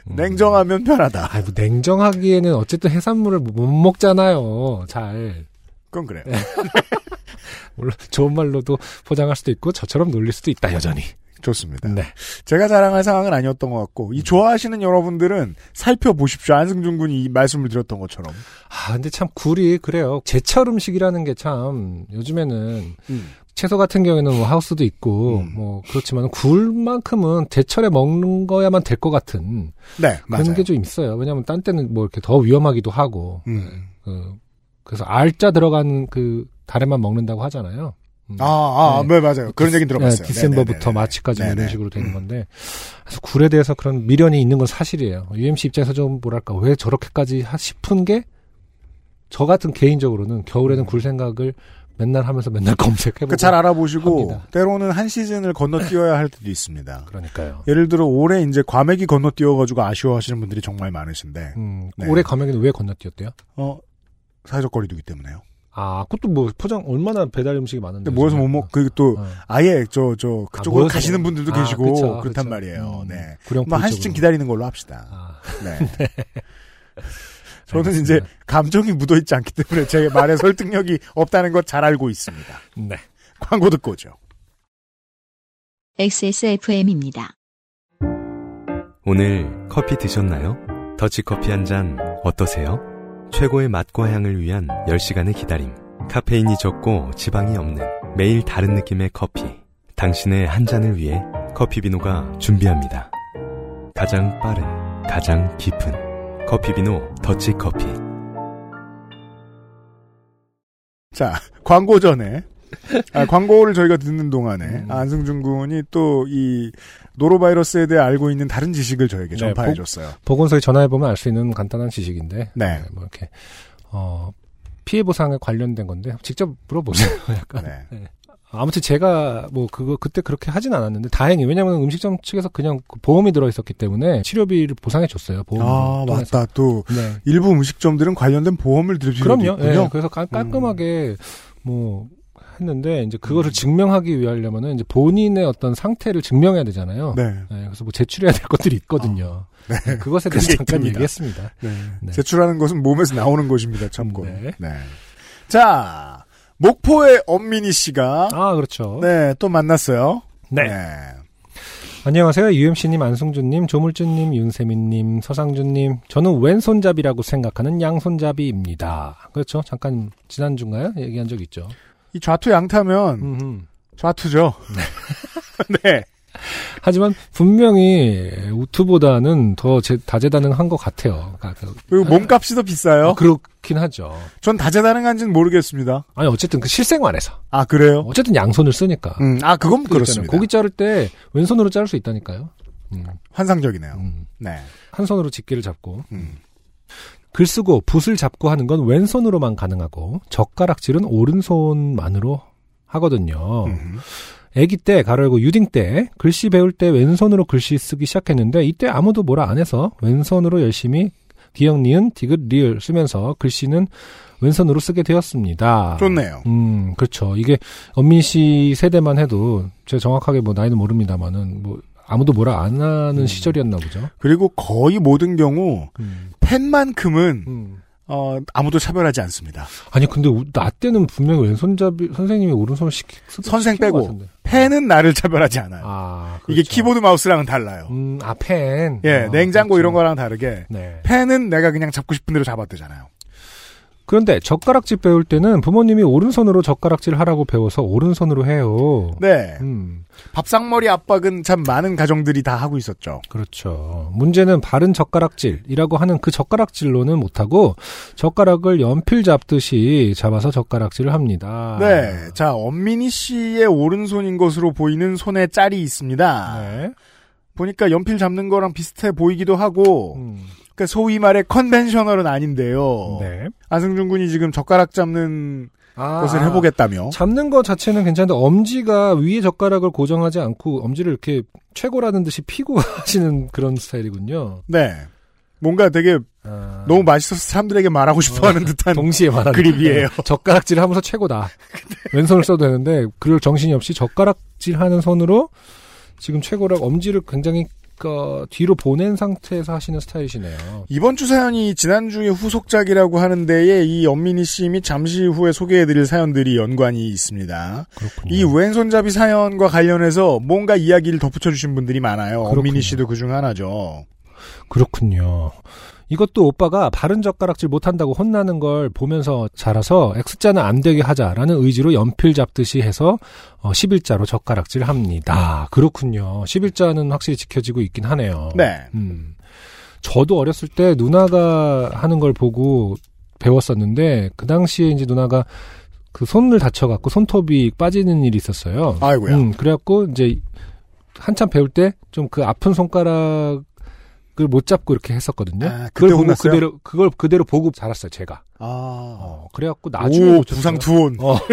냉정하면 편하다. 아, 뭐 냉정하기에는 어쨌든 해산물을 못 먹잖아요. 잘. 그건 그래요. 물론 좋은 말로도 포장할 수도 있고 저처럼 놀릴 수도 있다 여전히. 좋습니다. 네. 제가 자랑할 상황은 아니었던 것 같고, 이 좋아하시는 여러분들은 살펴보십시오. 안승준 군이 이 말씀을 드렸던 것처럼. 아 근데 참 굴이 그래요. 제철 음식이라는 게 참 요즘에는 음. 채소 같은 경우에는 뭐 하우스도 있고 음. 뭐 그렇지만 굴만큼은 제철에 먹는 거야만 될 것 같은 네. 그런 게 좀 있어요. 왜냐하면 딴 때는 뭐 이렇게 더 위험하기도 하고 음. 그, 그래서 알짜 들어간 그 달에만 먹는다고 하잖아요. 음. 아, 아, 네. 네, 맞아요. 그런 얘기 들어봤어요. 네, 디셈버부터. 마치까지 뭐 네네. 이런 식으로 되는 음. 건데 그래서 굴에 대해서 그런 미련이 있는 건 사실이에요. UMC 입장에서 좀 뭐랄까 왜 저렇게까지 하 싶은 게 저 같은 개인적으로는 겨울에는 굴 생각을 맨날 하면서 맨날 검색해보고 음. 그잘 알아보시고, 합니다. 때로는 한 시즌을 건너뛰어야 할 때도 있습니다. 그러니까요. 예를 들어, 올해 이제 과메기 건너뛰어가지고 아쉬워하시는 분들이 정말 많으신데, 음, 네. 올해 감액에는 왜 건너뛰었대요? 어, 사회적 거리두기 때문에요. 아, 그것도 뭐 포장 얼마나 배달 음식이 많은데. 모여서 못 먹, 그 또, 어. 아예 저, 저, 그쪽으로 모여서 가시는 먹- 분들도 아, 계시고, 그쵸, 그렇단 그쵸. 말이에요. 음, 네. 뭐한 시쯤. 기다리는 걸로 합시다. 아, 네. 저는 알겠습니다. 이제 감정이 묻어있지 않기 때문에 제 말에 설득력이 없다는 거잘 알고 있습니다. 네. 광고 듣고 오죠. XSFM입니다. 오늘 커피 드셨나요? 더치커피 한 잔 어떠세요? 최고의 맛과 향을 위한 10시간의 기다림. 카페인이 적고 지방이 없는 매일 다른 느낌의 커피. 당신의 한 잔을 위해 커피비노가 준비합니다. 가장 빠른, 가장 깊은 커피비노 더치커피. 자, 광고 전에, 아, 광고를 저희가 듣는 동안에, 음. 안승준 군이 또 이 노로바이러스에 대해 알고 있는 다른 지식을 저에게 네, 전파해 줬어요. 보건소에 전화해 보면 알 수 있는 간단한 지식인데. 네. 뭐 이렇게, 어, 피해 보상에 관련된 건데, 직접 물어보세요. 약간. 네. 아무튼 제가 뭐 그거 그때 그렇게 하진 않았는데 다행히 왜냐면 음식점 측에서 그냥 그 보험이 들어 있었기 때문에 치료비를 보상해 줬어요. 보험 아, 통해서. 맞다. 또, 네. 일부 음식점들은 관련된 보험을 필요도 그럼요. 예, 그래서 깔, 깔끔하게 뭐 했는데 이제 그거를 증명하기 위하려면은 이제 본인의 어떤 상태를 증명해야 되잖아요. 네. 네, 그래서 뭐 제출해야 될 것들이 있거든요. 네. 그것에 대해서 잠깐 있습니다. 얘기했습니다. 네. 네. 제출하는 것은 몸에서 나오는 것입니다, 참고로. 네. 네. 자, 목포의 엄민희 씨가, 아 그렇죠. 네, 또 만났어요. 네. 안녕하세요. UMC님, 안승준님, 조물주님, 윤세민님, 서상준님. 저는 왼손잡이라고 생각하는 양손잡이입니다. 그렇죠. 잠깐 지난주인가요? 얘기한 적 있죠. 이 좌투 양타면, 음흠. 좌투죠. 네. 하지만 분명히 우투보다는 더 제- 다재다능한 것 같아요. 그러니까 그- 그리고 몸값이 더 비싸요. 어, 그렇긴 하죠. 전 다재다능한지는 모르겠습니다. 아니 어쨌든 그 실생활에서 아, 그래요? 어쨌든 양손을 쓰니까. 음, 아, 그건. 그렇습니다. 고기 자를 때 왼손으로 자를 수 있다니까요. 음, 환상적이네요. 음. 네. 한 손으로 집게를 잡고 음. 글 쓰고 붓을 잡고 하는 건 왼손으로만 가능하고 젓가락질은 오른손만으로 하거든요. 음. 아기 때 가로 열고 유딩 때 글씨 배울 때 왼손으로 글씨 쓰기 시작했는데 이때 아무도 뭐라 안 해서 왼손으로 열심히 기역 니은 디귿 리을 쓰면서 글씨는 왼손으로 쓰게 되었습니다. 좋네요. 음, 그렇죠. 이게 엄민 씨 세대만 해도 제가 정확하게 뭐 나이는 모릅니다만은 뭐 아무도 뭐라 안 하는 음. 시절이었나 보죠. 그리고 거의 모든 경우, 음. 펜만큼은, 음. 어, 아무도 차별하지 않습니다. 아니 근데 우- 나 때는 분명히 왼손잡이 선생님이 오른손을 쓰- 선생 빼고. 펜은 나를 차별하지 않아요. 아 이게 그렇죠. 키보드 마우스랑은 달라요. 음, 아 펜. 예, 아, 냉장고 그렇죠. 이런 거랑 다르게, 네. 펜은 내가 그냥 잡고 싶은 대로 잡아대잖아요. 그런데 젓가락질 배울 때는 부모님이 오른손으로 젓가락질 하라고 배워서 오른손으로 해요. 네. 음, 밥상머리 압박은 참 많은 가정들이 다 하고 있었죠. 그렇죠. 문제는 바른 젓가락질이라고 하는 그 젓가락질로는 못하고 젓가락을 연필 잡듯이 잡아서 젓가락질을 합니다. 네. 자, 엄민희 씨의 오른손인 것으로 보이는 손에 짤이 있습니다. 네. 보니까 연필 잡는 거랑 비슷해 보이기도 하고 음. 그러니까 소위 말해 컨벤셔널은 아닌데요. 네. 안승준 군이 지금 젓가락 잡는 아, 것을 해보겠다며. 잡는 거 자체는 괜찮은데 엄지가 위에 젓가락을 고정하지 않고 엄지를 이렇게 최고라는 듯이 피고 하시는 그런 스타일이군요. 네. 뭔가 되게 아, 너무 맛있어서 사람들에게 말하고 싶어하는 듯한 동시에 말하는 그립이에요. 젓가락질 하면서 최고다. 왼손을 써도 되는데 그럴 정신이 없이 젓가락질 하는 손으로 지금 최고라고 엄지를 굉장히 그, 뒤로 보낸 상태에서 하시는 스타일이시네요. 이번 주 사연이 지난주의 후속작이라고 하는 데에 이 엄민희 씨 및 잠시 후에 소개해드릴 사연들이 연관이 있습니다. 그렇군요. 이 왼손잡이 사연과 관련해서 뭔가 이야기를 덧붙여주신 분들이 많아요. 엄민희 씨도 그중 하나죠. 그렇군요. 이것도 오빠가 바른 젓가락질 못한다고 혼나는 걸 보면서 자라서 X자는 안 되게 하자라는 의지로 연필 잡듯이 해서 어, 11자로 젓가락질 합니다. 그렇군요. 11자는 확실히 지켜지고 있긴 하네요. 네. 음. 저도 어렸을 때 누나가 하는 걸 보고 배웠었는데 그 당시에 이제 누나가 그 손을 다쳐갖고 손톱이 빠지는 일이 있었어요. 아이고야. 음, 그래갖고 이제 한참 배울 때 좀 그 아픈 손가락 을못 잡고 이렇게 했었거든요. 아, 그걸 보고 혼났어요? 그대로 그걸 그대로 보고 자랐어요, 제가. 아. 어, 그래갖고 나중에 오. 부상 투혼. 어.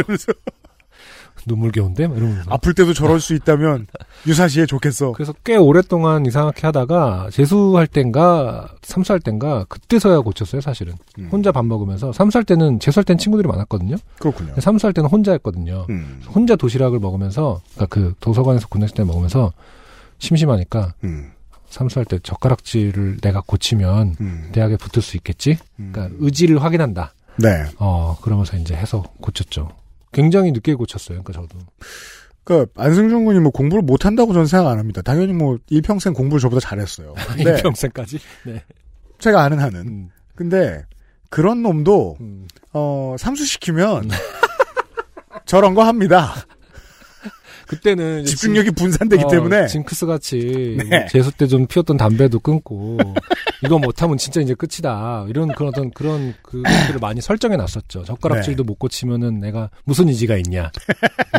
눈물겨운데 막 이러면서. 아플 때도 저럴 수 있다면 유사시에 좋겠어. 그래서 꽤 오랫동안 이상하게 하다가 재수할 땐가 삼수할 땐가 그때서야 고쳤어요, 사실은. 음. 혼자 밥 먹으면서 삼수할 때는 재수할 땐 친구들이 많았거든요. 그렇군요. 삼수할 때는 혼자 했거든요. 음. 혼자 도시락을 먹으면서 그러니까 그 도서관에서 군내식 때 먹으면서 심심하니까 음. 삼수할 때 젓가락질을 내가 고치면 음. 대학에 붙을 수 있겠지? 음. 그러니까 의지를 확인한다. 네. 어, 그러면서 이제 해서 고쳤죠. 굉장히 늦게 고쳤어요. 그러니까 저도. 그 안승준 군이 뭐 공부를 못 한다고 저는 생각 안 합니다. 당연히 뭐 일평생 공부를 저보다 잘했어요. 일평생까지? 네. 제가 아는 한은. 음, 근데 그런 놈도 음. 어 삼수 시키면 저런 거 합니다. 그때는 집중력이 분산되기 어, 때문에. 징크스 같이 네. 재수 때 좀 피웠던 담배도 끊고 이거 못하면 진짜 이제 끝이다. 이런 그런 어떤 그런 그것들을 많이 설정해 놨었죠. 젓가락질도 네. 못 고치면은 내가 무슨 의지가 있냐.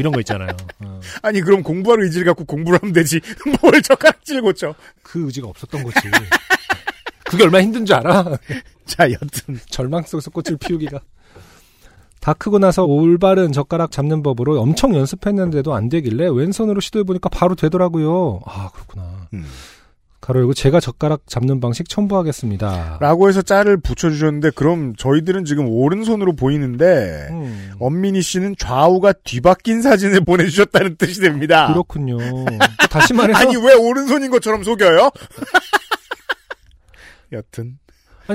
이런 거 있잖아요. 어. 아니 그럼 공부할 의지를 갖고 공부를 하면 되지. 뭘 젓가락질 고쳐. 그 의지가 없었던 거지. 그게 얼마나 힘든 줄 알아? 자 여튼. 절망 속에서 꽃을 피우기가 다 크고 나서 올바른 젓가락 잡는 법으로 엄청 연습했는데도 안 되길래 왼손으로 시도해보니까 바로 되더라고요 아 그렇구나 음. 가로 열고 제가 젓가락 잡는 방식 첨부하겠습니다. 라고 해서 짤을 붙여주셨는데 그럼 저희들은 지금 오른손으로 보이는데 음, 엄민희 씨는 좌우가 뒤바뀐 사진을 보내주셨다는 뜻이 됩니다. 그렇군요. 또 다시 말해서 아니, 왜 오른손인 것처럼 속여요? 여튼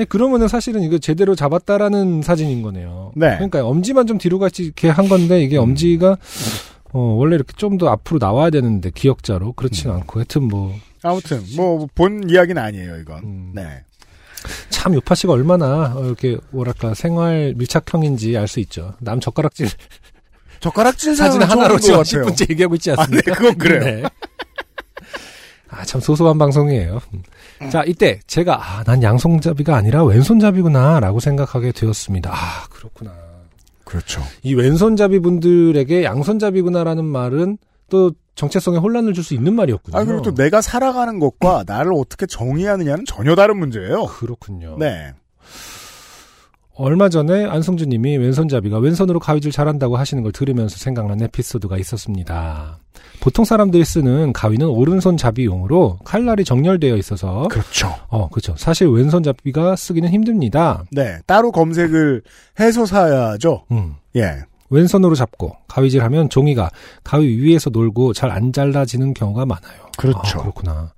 그러면은 사실은 이거 제대로 잡았다라는 사진인 거네요. 네. 그러니까 엄지만 좀 뒤로 같이 이렇게 한 건데 이게 엄지가 어, 원래 이렇게 좀 더 앞으로 나와야 되는데 기역자로 그렇지는 음. 않고 하여튼 뭐참 아무튼 뭐 본 이야기는 아니에요 이건. 음. 네. 요파 씨가 얼마나 어, 이렇게 뭐랄까 생활 밀착형인지 알 수 있죠. 남 젓가락질 젓가락질 사진 하나로 지금 것 같아요. 10분째 얘기하고 있지 아, 네, 않습니까? 그건 그래요. 네. 아, 참 소소한 방송이에요. 음. 자, 이때 제가, 아, 난 양손잡이가 아니라 왼손잡이구나, 라고 생각하게 되었습니다. 아, 그렇구나. 그렇죠. 이 왼손잡이 분들에게 양손잡이구나라는 말은 또 정체성에 혼란을 줄 수 있는 말이었군요. 아 그리고 또 내가 살아가는 것과 나를 어떻게 정의하느냐는 전혀 다른 문제예요. 그렇군요. 네. 얼마 전에 안성준 님이 왼손잡이가 왼손으로 가위질 잘한다고 하시는 걸 들으면서 생각난 에피소드가 있었습니다. 보통 사람들이 쓰는 가위는 오른손 잡이용으로 칼날이 정렬되어 있어서 그렇죠. 어, 그렇죠. 사실 왼손 잡이가 쓰기는 힘듭니다. 네. 따로 검색을 해서 사야죠. 음. 예. 왼손으로 잡고 가위질하면 종이가 가위 위에서 놀고 잘 안 잘라지는 경우가 많아요. 그렇죠. 아, 그렇구나.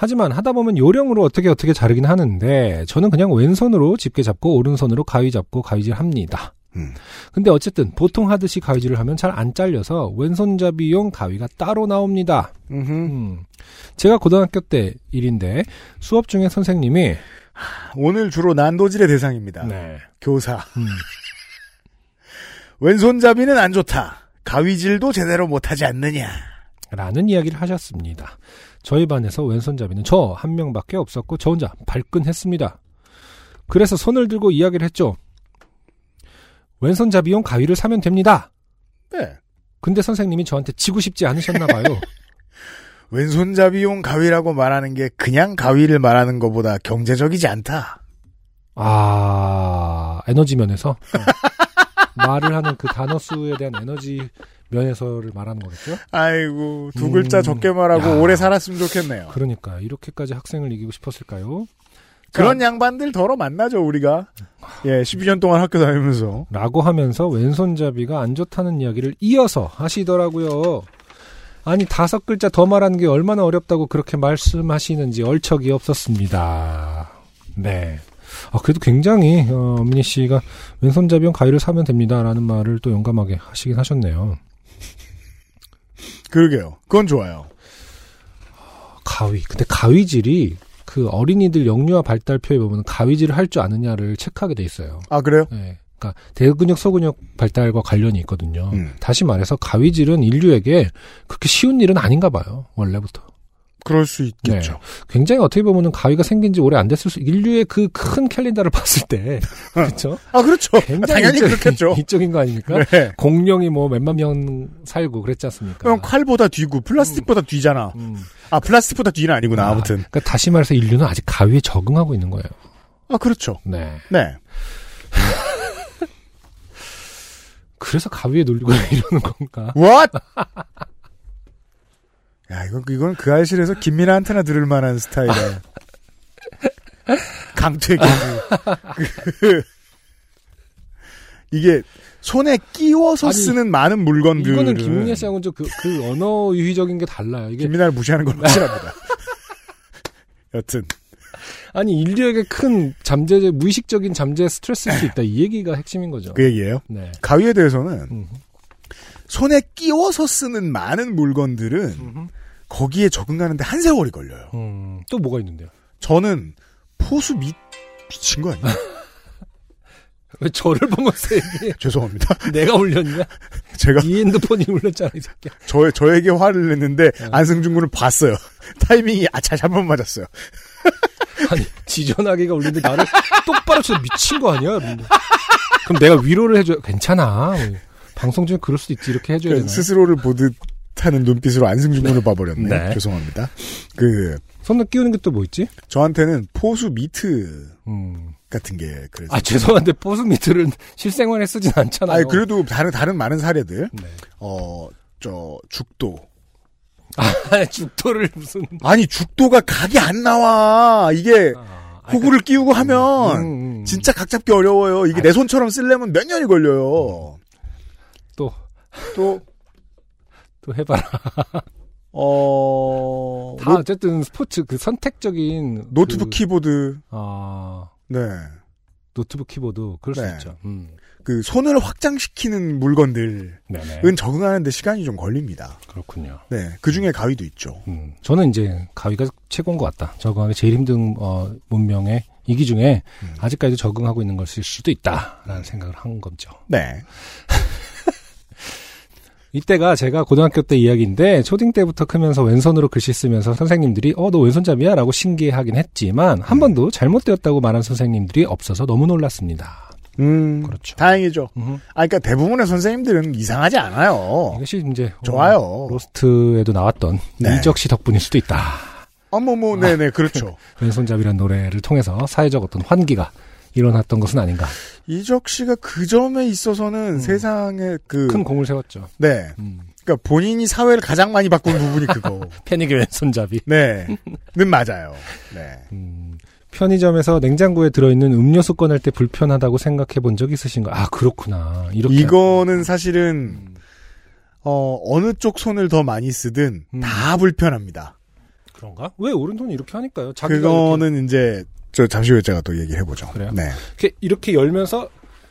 하지만 하다 보면 요령으로 어떻게 어떻게 자르긴 하는데 저는 그냥 왼손으로 집게 잡고 오른손으로 가위 잡고 가위질 합니다. 음. 근데 어쨌든 보통 하듯이 가위질을 하면 잘 안 잘려서 왼손잡이용 가위가 따로 나옵니다. 음흠. 음. 제가 고등학교 때 일인데 수업 중에 선생님이 오늘 주로 난도질의 대상입니다. 네. 교사. 음. 왼손잡이는 안 좋다. 가위질도 제대로 못하지 않느냐. 라는 이야기를 하셨습니다. 저희 반에서 왼손잡이는 저 한 명밖에 없었고 저 혼자 발끈했습니다. 그래서 손을 들고 이야기를 했죠. 왼손잡이용 가위를 사면 됩니다. 네. 근데 선생님이 저한테 지고 싶지 않으셨나 봐요. 왼손잡이용 가위라고 말하는 게 그냥 가위를 말하는 것보다 경제적이지 않다. 아, 에너지 면에서? 어. 말을 하는 그 단어 수에 대한 에너지 면에서를 말하는 거겠죠? 아이고 두 음, 글자 적게 말하고 야. 오래 살았으면 좋겠네요. 그러니까, 이렇게까지 학생을 이기고 싶었을까요? 그런 양반들 더러 만나죠 우리가. 예, 12년 동안 학교 다니면서. 라고 하면서 왼손잡이가 안 좋다는 이야기를 이어서 하시더라고요. 아니, 다섯 글자 더 말하는 게 얼마나 어렵다고 그렇게 말씀하시는지 얼척이 없었습니다. 네. 아, 그래도 굉장히, 어, 미니 씨가 왼손잡이용 가위를 사면 됩니다라는 말을 또 용감하게 하시긴 하셨네요. 그러게요. 그건 좋아요. 가위. 근데 가위질이 그 어린이들 영유아 발달표에 보면 가위질을 할 줄 아느냐를 체크하게 돼 있어요. 아 그래요? 네. 그러니까 대근육, 소근육 발달과 관련이 있거든요. 음. 다시 말해서 가위질은 인류에게 그렇게 쉬운 일은 아닌가 봐요. 원래부터. 그럴 수 있겠죠. 굉장히 어떻게 보면은 가위가 생긴 지 오래 안 됐을 수 인류의 그 큰 캘린더를 봤을 때 그렇죠? 아 그렇죠. 굉장히 당연히 이적인- 그렇겠죠. 이적인 거 아닙니까? 네. 공룡이 뭐 몇만 명 살고 그랬지 않습니까? 그럼 칼보다 뒤고 플라스틱보다 뒤잖아. 음. 아 플라스틱보다 뒤는 아니구나. 아, 아무튼. 그러니까 다시 말해서 인류는 아직 가위에 적응하고 있는 거예요. 아 그렇죠. 네. 네. 그래서 가위에 놀리고 이러는 건가? What? 야, 이건, 이건 그 알실에서 김민아한테나 들을 만한 스타일의 강퇴 개그. 그, 이게 손에 끼워서 아니, 쓰는 많은 물건들. 이거는 김민혜 씨하고는 좀 그, 그 언어 유희적인 게 달라요. 이게 김민아를 무시하는 건 확실합니다. 여튼. 아니 인류에게 큰 잠재 무의식적인 잠재 스트레스일 수 있다. 이 얘기가 핵심인 거죠. 그 얘기예요. 네. 가위에 대해서는 음. 손에 끼워서 쓰는 많은 물건들은 거기에 적응하는데 한 세월이 걸려요. 음, 또 뭐가 있는데요? 저는 포수 미, 미친 거 아니에요? 왜 저를 보면서 얘기해? 죄송합니다. 내가 울렸냐? 제가 이 핸드폰이 울렸잖아, 이 새끼야. 저, 저에게 화를 냈는데 네. 안승준 군을 봤어요. 타이밍이 아차 한번 맞았어요. 아니, 지전하기가 울리는데 나를 똑바로 쳐서 미친 거 아니야? 그럼 내가 위로를 해줘야, 괜찮아. 방송 중에 그럴 수도 있지, 이렇게 해줘야 되나? 스스로를 보듯 하는 눈빛으로 안승준 군을 봐버렸네. 네. 죄송합니다. 그 손에 끼우는 게 또 뭐 있지? 저한테는 포수 미트 음. 같은 게 그래서. 아, 죄송한데, 포수 미트를 실생활에 쓰진 않잖아요. 아니, 그래도 다른 다른 많은 사례들 네. 어저 죽도 아, 죽도를 무슨. 아니 죽도가 각이 안 나와 이게 아, 호구를 끼우고 하면 음, 음. 진짜 각 잡기 어려워요. 이게 내 손처럼 쓰려면 몇 년이 걸려요. 또, 또 또 해봐라. 어, 다 어쨌든 스포츠 그 선택적인. 노트북 그, 키보드, 아, 네. 노트북 키보드. 그럴 네. 수 있죠. 음. 그 손을 확장시키는 물건들은 네네. 적응하는데 시간이 좀 걸립니다. 그렇군요. 네. 그 중에 가위도 있죠. 음. 저는 이제 가위가 최고인 것 같다. 적응하기 제일 힘든, 어, 문명의 이기 중에 음. 아직까지도 적응하고 있는 것일 수도 있다라는 생각을 한 거죠. 네. 이때가 제가 고등학교 때 이야기인데 초딩 때부터 크면서 왼손으로 글씨 쓰면서 선생님들이 어 너 왼손잡이야? 라고 신기해하긴 했지만 한 번도 잘못되었다고 말한 선생님들이 없어서 너무 놀랐습니다. 음. 그렇죠. 다행이죠. 음흠. 아, 그러니까 대부분의 선생님들은 이상하지 않아요. 이것이 이제 어, 좋아요. 로스트에도 나왔던 네. 이적 씨 덕분일 수도 있다. 어머, 뭐, 네네, 그렇죠. 왼손잡이란 노래를 통해서 사회적 어떤 환기가 일어났던 것은 아닌가. 이적 씨가 그 점에 있어서는 세상에 그, 음. 큰 공을 세웠죠. 네. 음. 그러니까 본인이 사회를 가장 많이 바꾼 부분이 그거. 패닉의 왼손잡이. 네. 는 맞아요. 네. 음, 편의점에서 냉장고에 들어있는 음료수 꺼낼 때 불편하다고 생각해 본 적 있으신가? 아, 그렇구나. 이렇게. 이거는 사실은, 어, 어느 쪽 손을 더 많이 쓰든 음. 다 불편합니다. 그런가? 왜 오른손이 이렇게 하니까요? 자기가 그거는 이제, 저 잠시 후에 제가 또 얘기해 보죠. 그래요? 네. 이렇게, 이렇게 열면서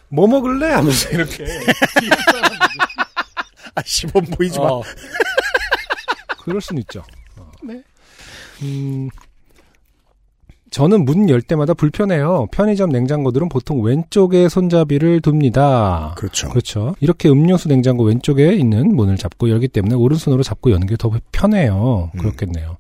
뭐 먹을래? 하면서 이렇게. 아, 시범 보이지 마. 어. 그럴 수는 있죠. 어. 네. 음, 저는 문 열 때마다 불편해요. 편의점 냉장고들은 보통 왼쪽에 손잡이를 둡니다. 그렇죠. 그렇죠. 이렇게 음료수 냉장고 왼쪽에 있는 문을 잡고 열기 때문에 오른손으로 잡고 여는 게 더 편해요. 음. 그렇겠네요.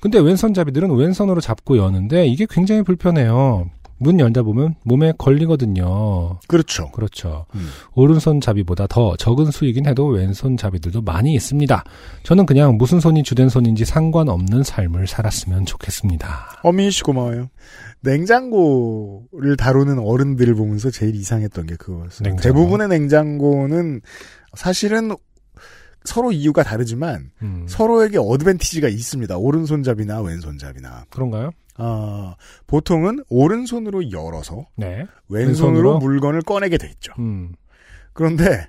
근데 왼손잡이들은 왼손으로 잡고 여는데 이게 굉장히 불편해요. 문 열다 보면 몸에 걸리거든요. 그렇죠. 그렇죠. 음. 오른손 잡이보다 더 적은 수이긴 해도 왼손 잡이들도 많이 있습니다. 저는 그냥 무슨 손이 주된 손인지 상관없는 삶을 살았으면 좋겠습니다. 어미희 씨 고마워요. 냉장고를 다루는 어른들을 보면서 제일 이상했던 게 그거였어요. 냉장고. 대부분의 냉장고는 사실은 서로 이유가 다르지만 음, 서로에게 어드밴티지가 있습니다. 오른손잡이나 왼손잡이나. 그런가요? 아, 보통은 오른손으로 열어서 네. 왼손으로 왼손으로? 물건을 꺼내게 돼 있죠. 음, 그런데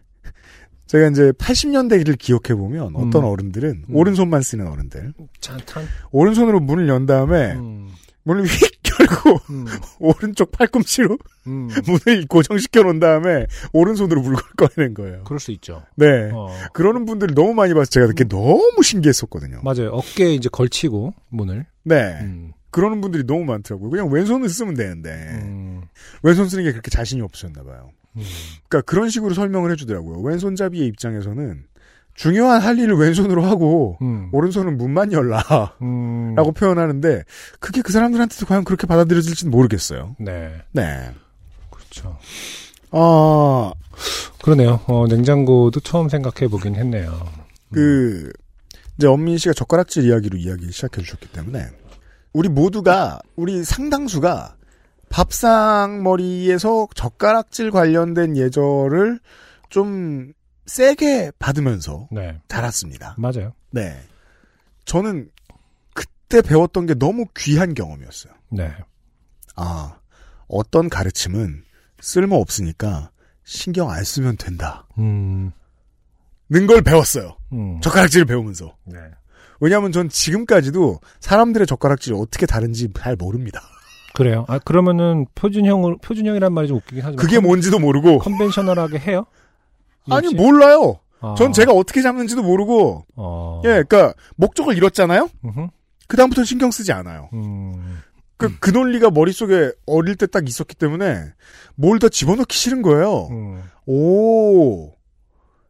제가 이제 80년대를 기억해 보면 어떤 음. 어른들은 음. 오른손만 쓰는 어른들 잔탄. 오른손으로 문을 연 다음에 음, 문을 휙 열고 음, 오른쪽 팔꿈치로 음. 문을 고정시켜 놓은 다음에 오른손으로 물건을 꺼내는 거예요. 그럴 수 있죠. 네. 어, 그러는 분들을 너무 많이 봐서 제가 그게 너무 신기했었거든요. 맞아요. 어깨에 이제 걸치고 문을. 네. 음, 그러는 분들이 너무 많더라고요. 그냥 왼손을 쓰면 되는데 음, 왼손 쓰는 게 그렇게 자신이 없으셨나 봐요. 음. 그러니까 그런 식으로 설명을 해주더라고요. 왼손잡이의 입장에서는 중요한 할 일을 왼손으로 하고 음, 오른손은 문만 열라라고 음. 표현하는데 그게 그 사람들한테도 과연 그렇게 받아들여질지는 모르겠어요. 네, 네. 그렇죠. 아, 그러네요. 어, 냉장고도 처음 생각해 보긴 했네요. 그 이제 엄민 씨가 젓가락질 이야기로 이야기 시작해 주셨기 때문에 우리 모두가 우리 상당수가 밥상 머리에서 젓가락질 관련된 예절을 좀 세게 받으면서 네, 자랐습니다. 맞아요. 네. 저는 그때 배웠던 게 너무 귀한 경험이었어요. 네, 아, 어떤 가르침은 쓸모 없으니까 신경 안 쓰면 된다. 음, 는걸 배웠어요. 음, 젓가락질을 배우면서. 네. 왜냐하면 전 지금까지도 사람들의 젓가락질이 어떻게 다른지 잘 모릅니다. 그래요. 아 그러면은 표준형으로 표준형이란 말이 좀 웃기긴 하지만 그게 뭔지도 모르고. 컨벤셔널하게 해요? 아니 역시? 몰라요. 아, 전 제가 어떻게 잡는지도 모르고. 어, 예, 그러니까 목적을 잃었잖아요. 그 다음부터는 신경 쓰지 않아요. 음, 그, 그 논리가 머릿속에 어릴 때 딱 있었기 때문에 뭘 더 집어넣기 싫은 거예요. 음, 오.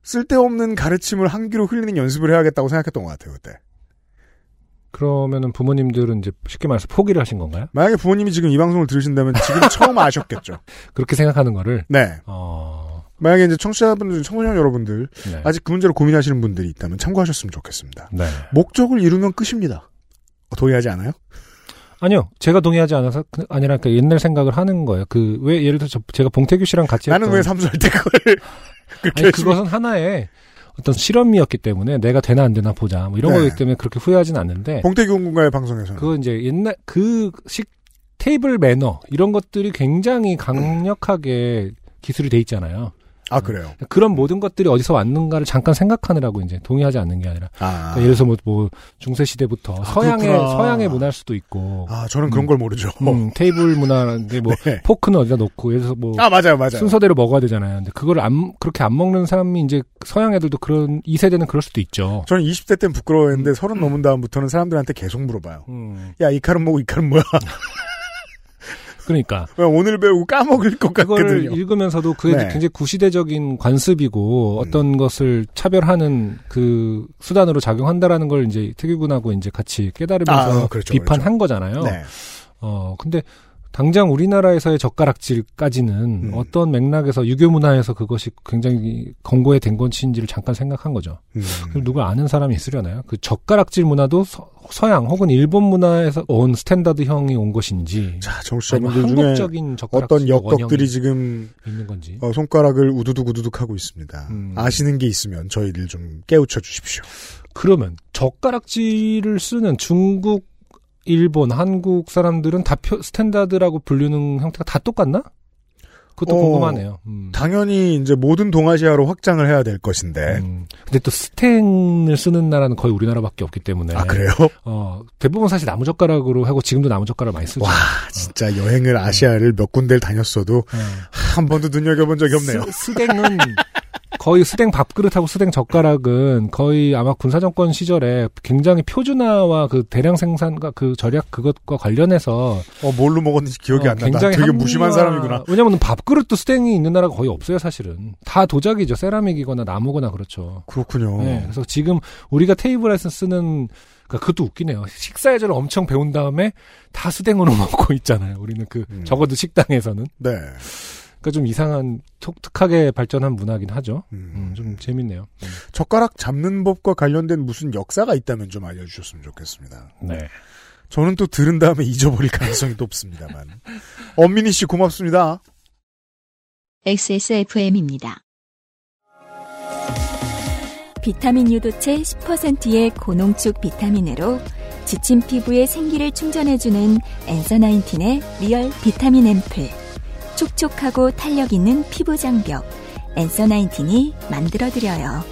쓸데없는 가르침을 한 귀로 흘리는 연습을 해야겠다고 생각했던 것 같아요, 그때. 그러면은 부모님들은 이제 쉽게 말해서 포기를 하신 건가요? 만약에 부모님이 지금 이 방송을 들으신다면 지금 처음 아셨겠죠. 그렇게 생각하는 거를 네. 어, 만약에 이제 청취자분들, 청소년 여러분들, 네. 아직 그 문제로 고민하시는 분들이 있다면 참고하셨으면 좋겠습니다. 네. 목적을 이루면 끝입니다. 어, 동의하지 않아요? 아니요, 제가 동의하지 않아서 그- 아니라 그 옛날 생각을 하는 거예요. 그 왜 예를 들어 서 제가 봉태규 씨랑 같이 나는 했던 왜 삼수할 때 그걸 그렇게 아니, 그것은 하나의 어떤 실험이었기 때문에 내가 되나 안 되나 보자 뭐 이런 네. 거기 때문에 그렇게 후회하진 않는데 봉태규 공군가의 방송에서는 그거 이제 옛날 그식 테이블 매너 이런 것들이 굉장히 강력하게 기술이 돼 있잖아요. 아 그래요. 그런 모든 것들이 어디서 왔는가를 잠깐 생각하느라고 이제 동의하지 않는 게 아니라 아, 그러니까 예를 들어서 뭐, 뭐 중세 시대부터 서양의 그렇구나. 서양의 문화일 수도 있고 아 저는 그런 음. 걸 모르죠. 음, 테이블 문화인데 뭐 네. 포크는 어디다 놓고 예를 들어서 뭐 아 맞아요, 맞아요. 순서대로 먹어야 되잖아요. 근데 그걸 안 그렇게 안 먹는 사람이 이제 서양 애들도 그런 이 세대는 그럴 수도 있죠. 저는 20대 때는 부끄러워했는데 서른 넘은 다음부터는 사람들한테 계속 물어봐요. 음, 야, 이 칼은 뭐고 이 칼은 뭐야? 그러니까 왜 오늘 배우고 까먹을 것 같거든요. 읽으면서도 그게 네. 굉장히 구시대적인 관습이고 음. 어떤 것을 차별하는 그 수단으로 작용한다라는 걸 이제 특유군하고 이제 같이 깨달으면서 아, 그렇죠, 비판한 거잖아요. 네. 어 근데 당장 우리나라에서의 젓가락질까지는 음. 어떤 맥락에서 유교 문화에서 그것이 굉장히 권고에 된 건지인지를 잠깐 생각한 거죠. 음. 그럼 누가 아는 사람이 있으려나요? 그 젓가락질 문화도 서, 양 혹은 일본 문화에서 온 스탠다드형이 온 것인지 자, 정치자분들 중에 어떤 역덕들이 지금 있는 건지. 어, 손가락을 우두둑 우두둑 하고 있습니다. 음. 아시는 게 있으면 저희들 좀 깨우쳐 주십시오. 그러면 젓가락질을 쓰는 중국, 일본, 한국 사람들은 다 표- standard라고 불리는 형태가 다 똑같나? 그것도 어, 궁금하네요. 음. 당연히 이제 모든 동아시아로 확장을 해야 될 것인데. 음. 근데 또 스텐을 쓰는 나라는 거의 우리나라밖에 없기 때문에. 아 그래요? 어, 대부분 사실 나무젓가락으로 하고 지금도 나무젓가락을 많이 쓰죠. 와, 진짜 여행을 아시아를 몇 군데를 다녔어도 어. 한 번도 눈여겨본 적이 없네요. 스, 스댕은 거의 스댕 밥그릇하고 스댕 젓가락은 거의 아마 군사정권 시절에 굉장히 표준화와 그 대량 생산과 그 절약 그것과 관련해서 어, 뭘로 먹었는지 기억이 어, 안 난다. 되게 무심한 합리화- 사람이구나. 왜냐면 밥그릇도 스댕이 있는 나라가 거의 없어요, 사실은. 다 도자기죠. 세라믹이거나 나무거나 그렇죠. 그렇군요. 네, 그래서 지금 우리가 테이블에서 쓰는 그러니까 그것도 웃기네요. 식사 예절을 엄청 배운 다음에 다 수댕으로 먹고 있잖아요. 우리는 그 음. 적어도 식당에서는. 네. 그러니까 좀 이상한 독특하게 발전한 문화긴 하죠. 음. 음, 좀 재밌네요. 젓가락 잡는 법과 관련된 무슨 역사가 있다면 좀 알려주셨으면 좋겠습니다. 네. 저는 또 들은 다음에 잊어버릴 가능성이 높습니다만. 엄민희 씨 고맙습니다. XSFM입니다. 비타민 유도체 10%의 고농축 비타민으로 지친 피부에 생기를 충전해주는 Answer Nineteen의 real 비타민 앰플. 촉촉하고 탄력 있는 피부 장벽. Answer Nineteen이 만들어드려요.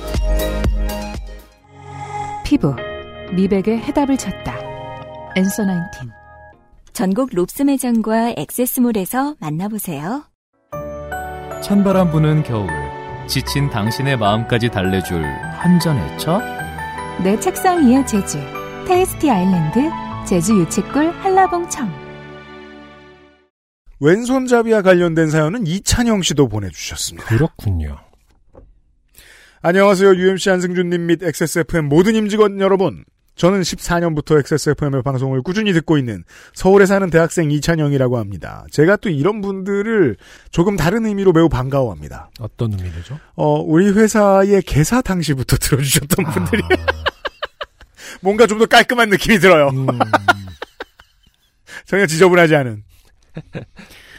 피부, 미백의 해답을 찾다. Answer Nineteen. 전국 롭스 매장과 액세스몰에서 만나보세요. 찬바람 부는 겨울 지친 당신의 마음까지 달래줄 한 잔의 차? 내 책상 위의 제주. 테이스티 아일랜드, 제주 유채꿀 한라봉청. 왼손잡이와 관련된 사연은 이찬영 씨도 보내주셨습니다. 그렇군요. 안녕하세요. UMC 안승준님 및 XSFM 모든 임직원 여러분. 저는 14년부터 XSFM의 방송을 꾸준히 듣고 있는 서울에 사는 대학생 이찬영이라고 합니다. 제가 또 이런 분들을 조금 다른 의미로 매우 반가워합니다. 어떤 의미죠? 어, 우리 회사의 개사 당시부터 들어주셨던 분들이 뭔가 좀 더 깔끔한 느낌이 들어요. 음, 전혀 지저분하지 않은.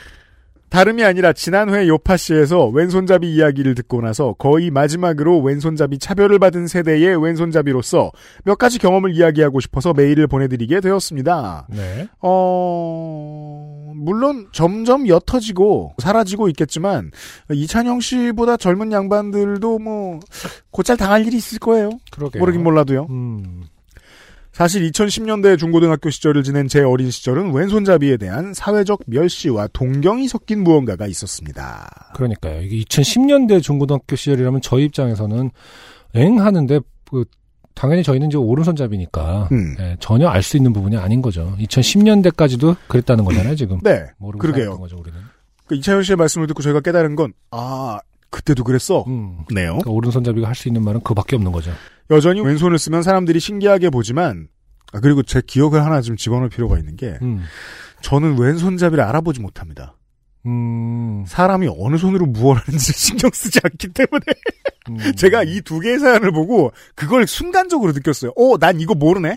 다름이 아니라 지난 회 요파씨에서 왼손잡이 이야기를 듣고 나서 거의 마지막으로 왼손잡이 차별을 받은 세대의 왼손잡이로서 몇 가지 경험을 이야기하고 싶어서 메일을 보내드리게 되었습니다. 네. 어, 물론 점점 옅어지고 사라지고 있겠지만 이찬영 씨보다 젊은 양반들도 뭐 곧잘 당할 일이 있을 거예요. 그러게요. 모르긴 몰라도요. 음, 사실 2010년대 중고등학교 시절을 지낸 제 어린 시절은 왼손잡이에 대한 사회적 멸시와 동경이 섞인 무언가가 있었습니다. 그러니까요. 이게 2010년대 중고등학교 시절이라면 저희 입장에서는 엥 하는데 그 당연히 저희는 이제 오른손잡이니까 음. 예, 전혀 알 수 있는 부분이 아닌 거죠. 2010년대까지도 그랬다는 거잖아요, 지금. 네. 모르고 그러게요. 거죠, 우리는. 그 이차현 씨의 말씀을 듣고 저희가 깨달은 건, 아, 그때도 그랬어. 음. 네요. 그러니까 오른손잡이가 할 수 있는 말은 그밖에 없는 거죠. 여전히 왼손을 쓰면 사람들이 신기하게 보지만, 아, 그리고 제 기억을 하나 좀 집어넣을 필요가 있는 게, 음. 저는 왼손잡이를 알아보지 못합니다. 음. 사람이 어느 손으로 무얼 하는지 신경 쓰지 않기 때문에, 음. 제가 이 두 개의 사연을 보고, 그걸 순간적으로 느꼈어요. 어, 난 이거 모르네?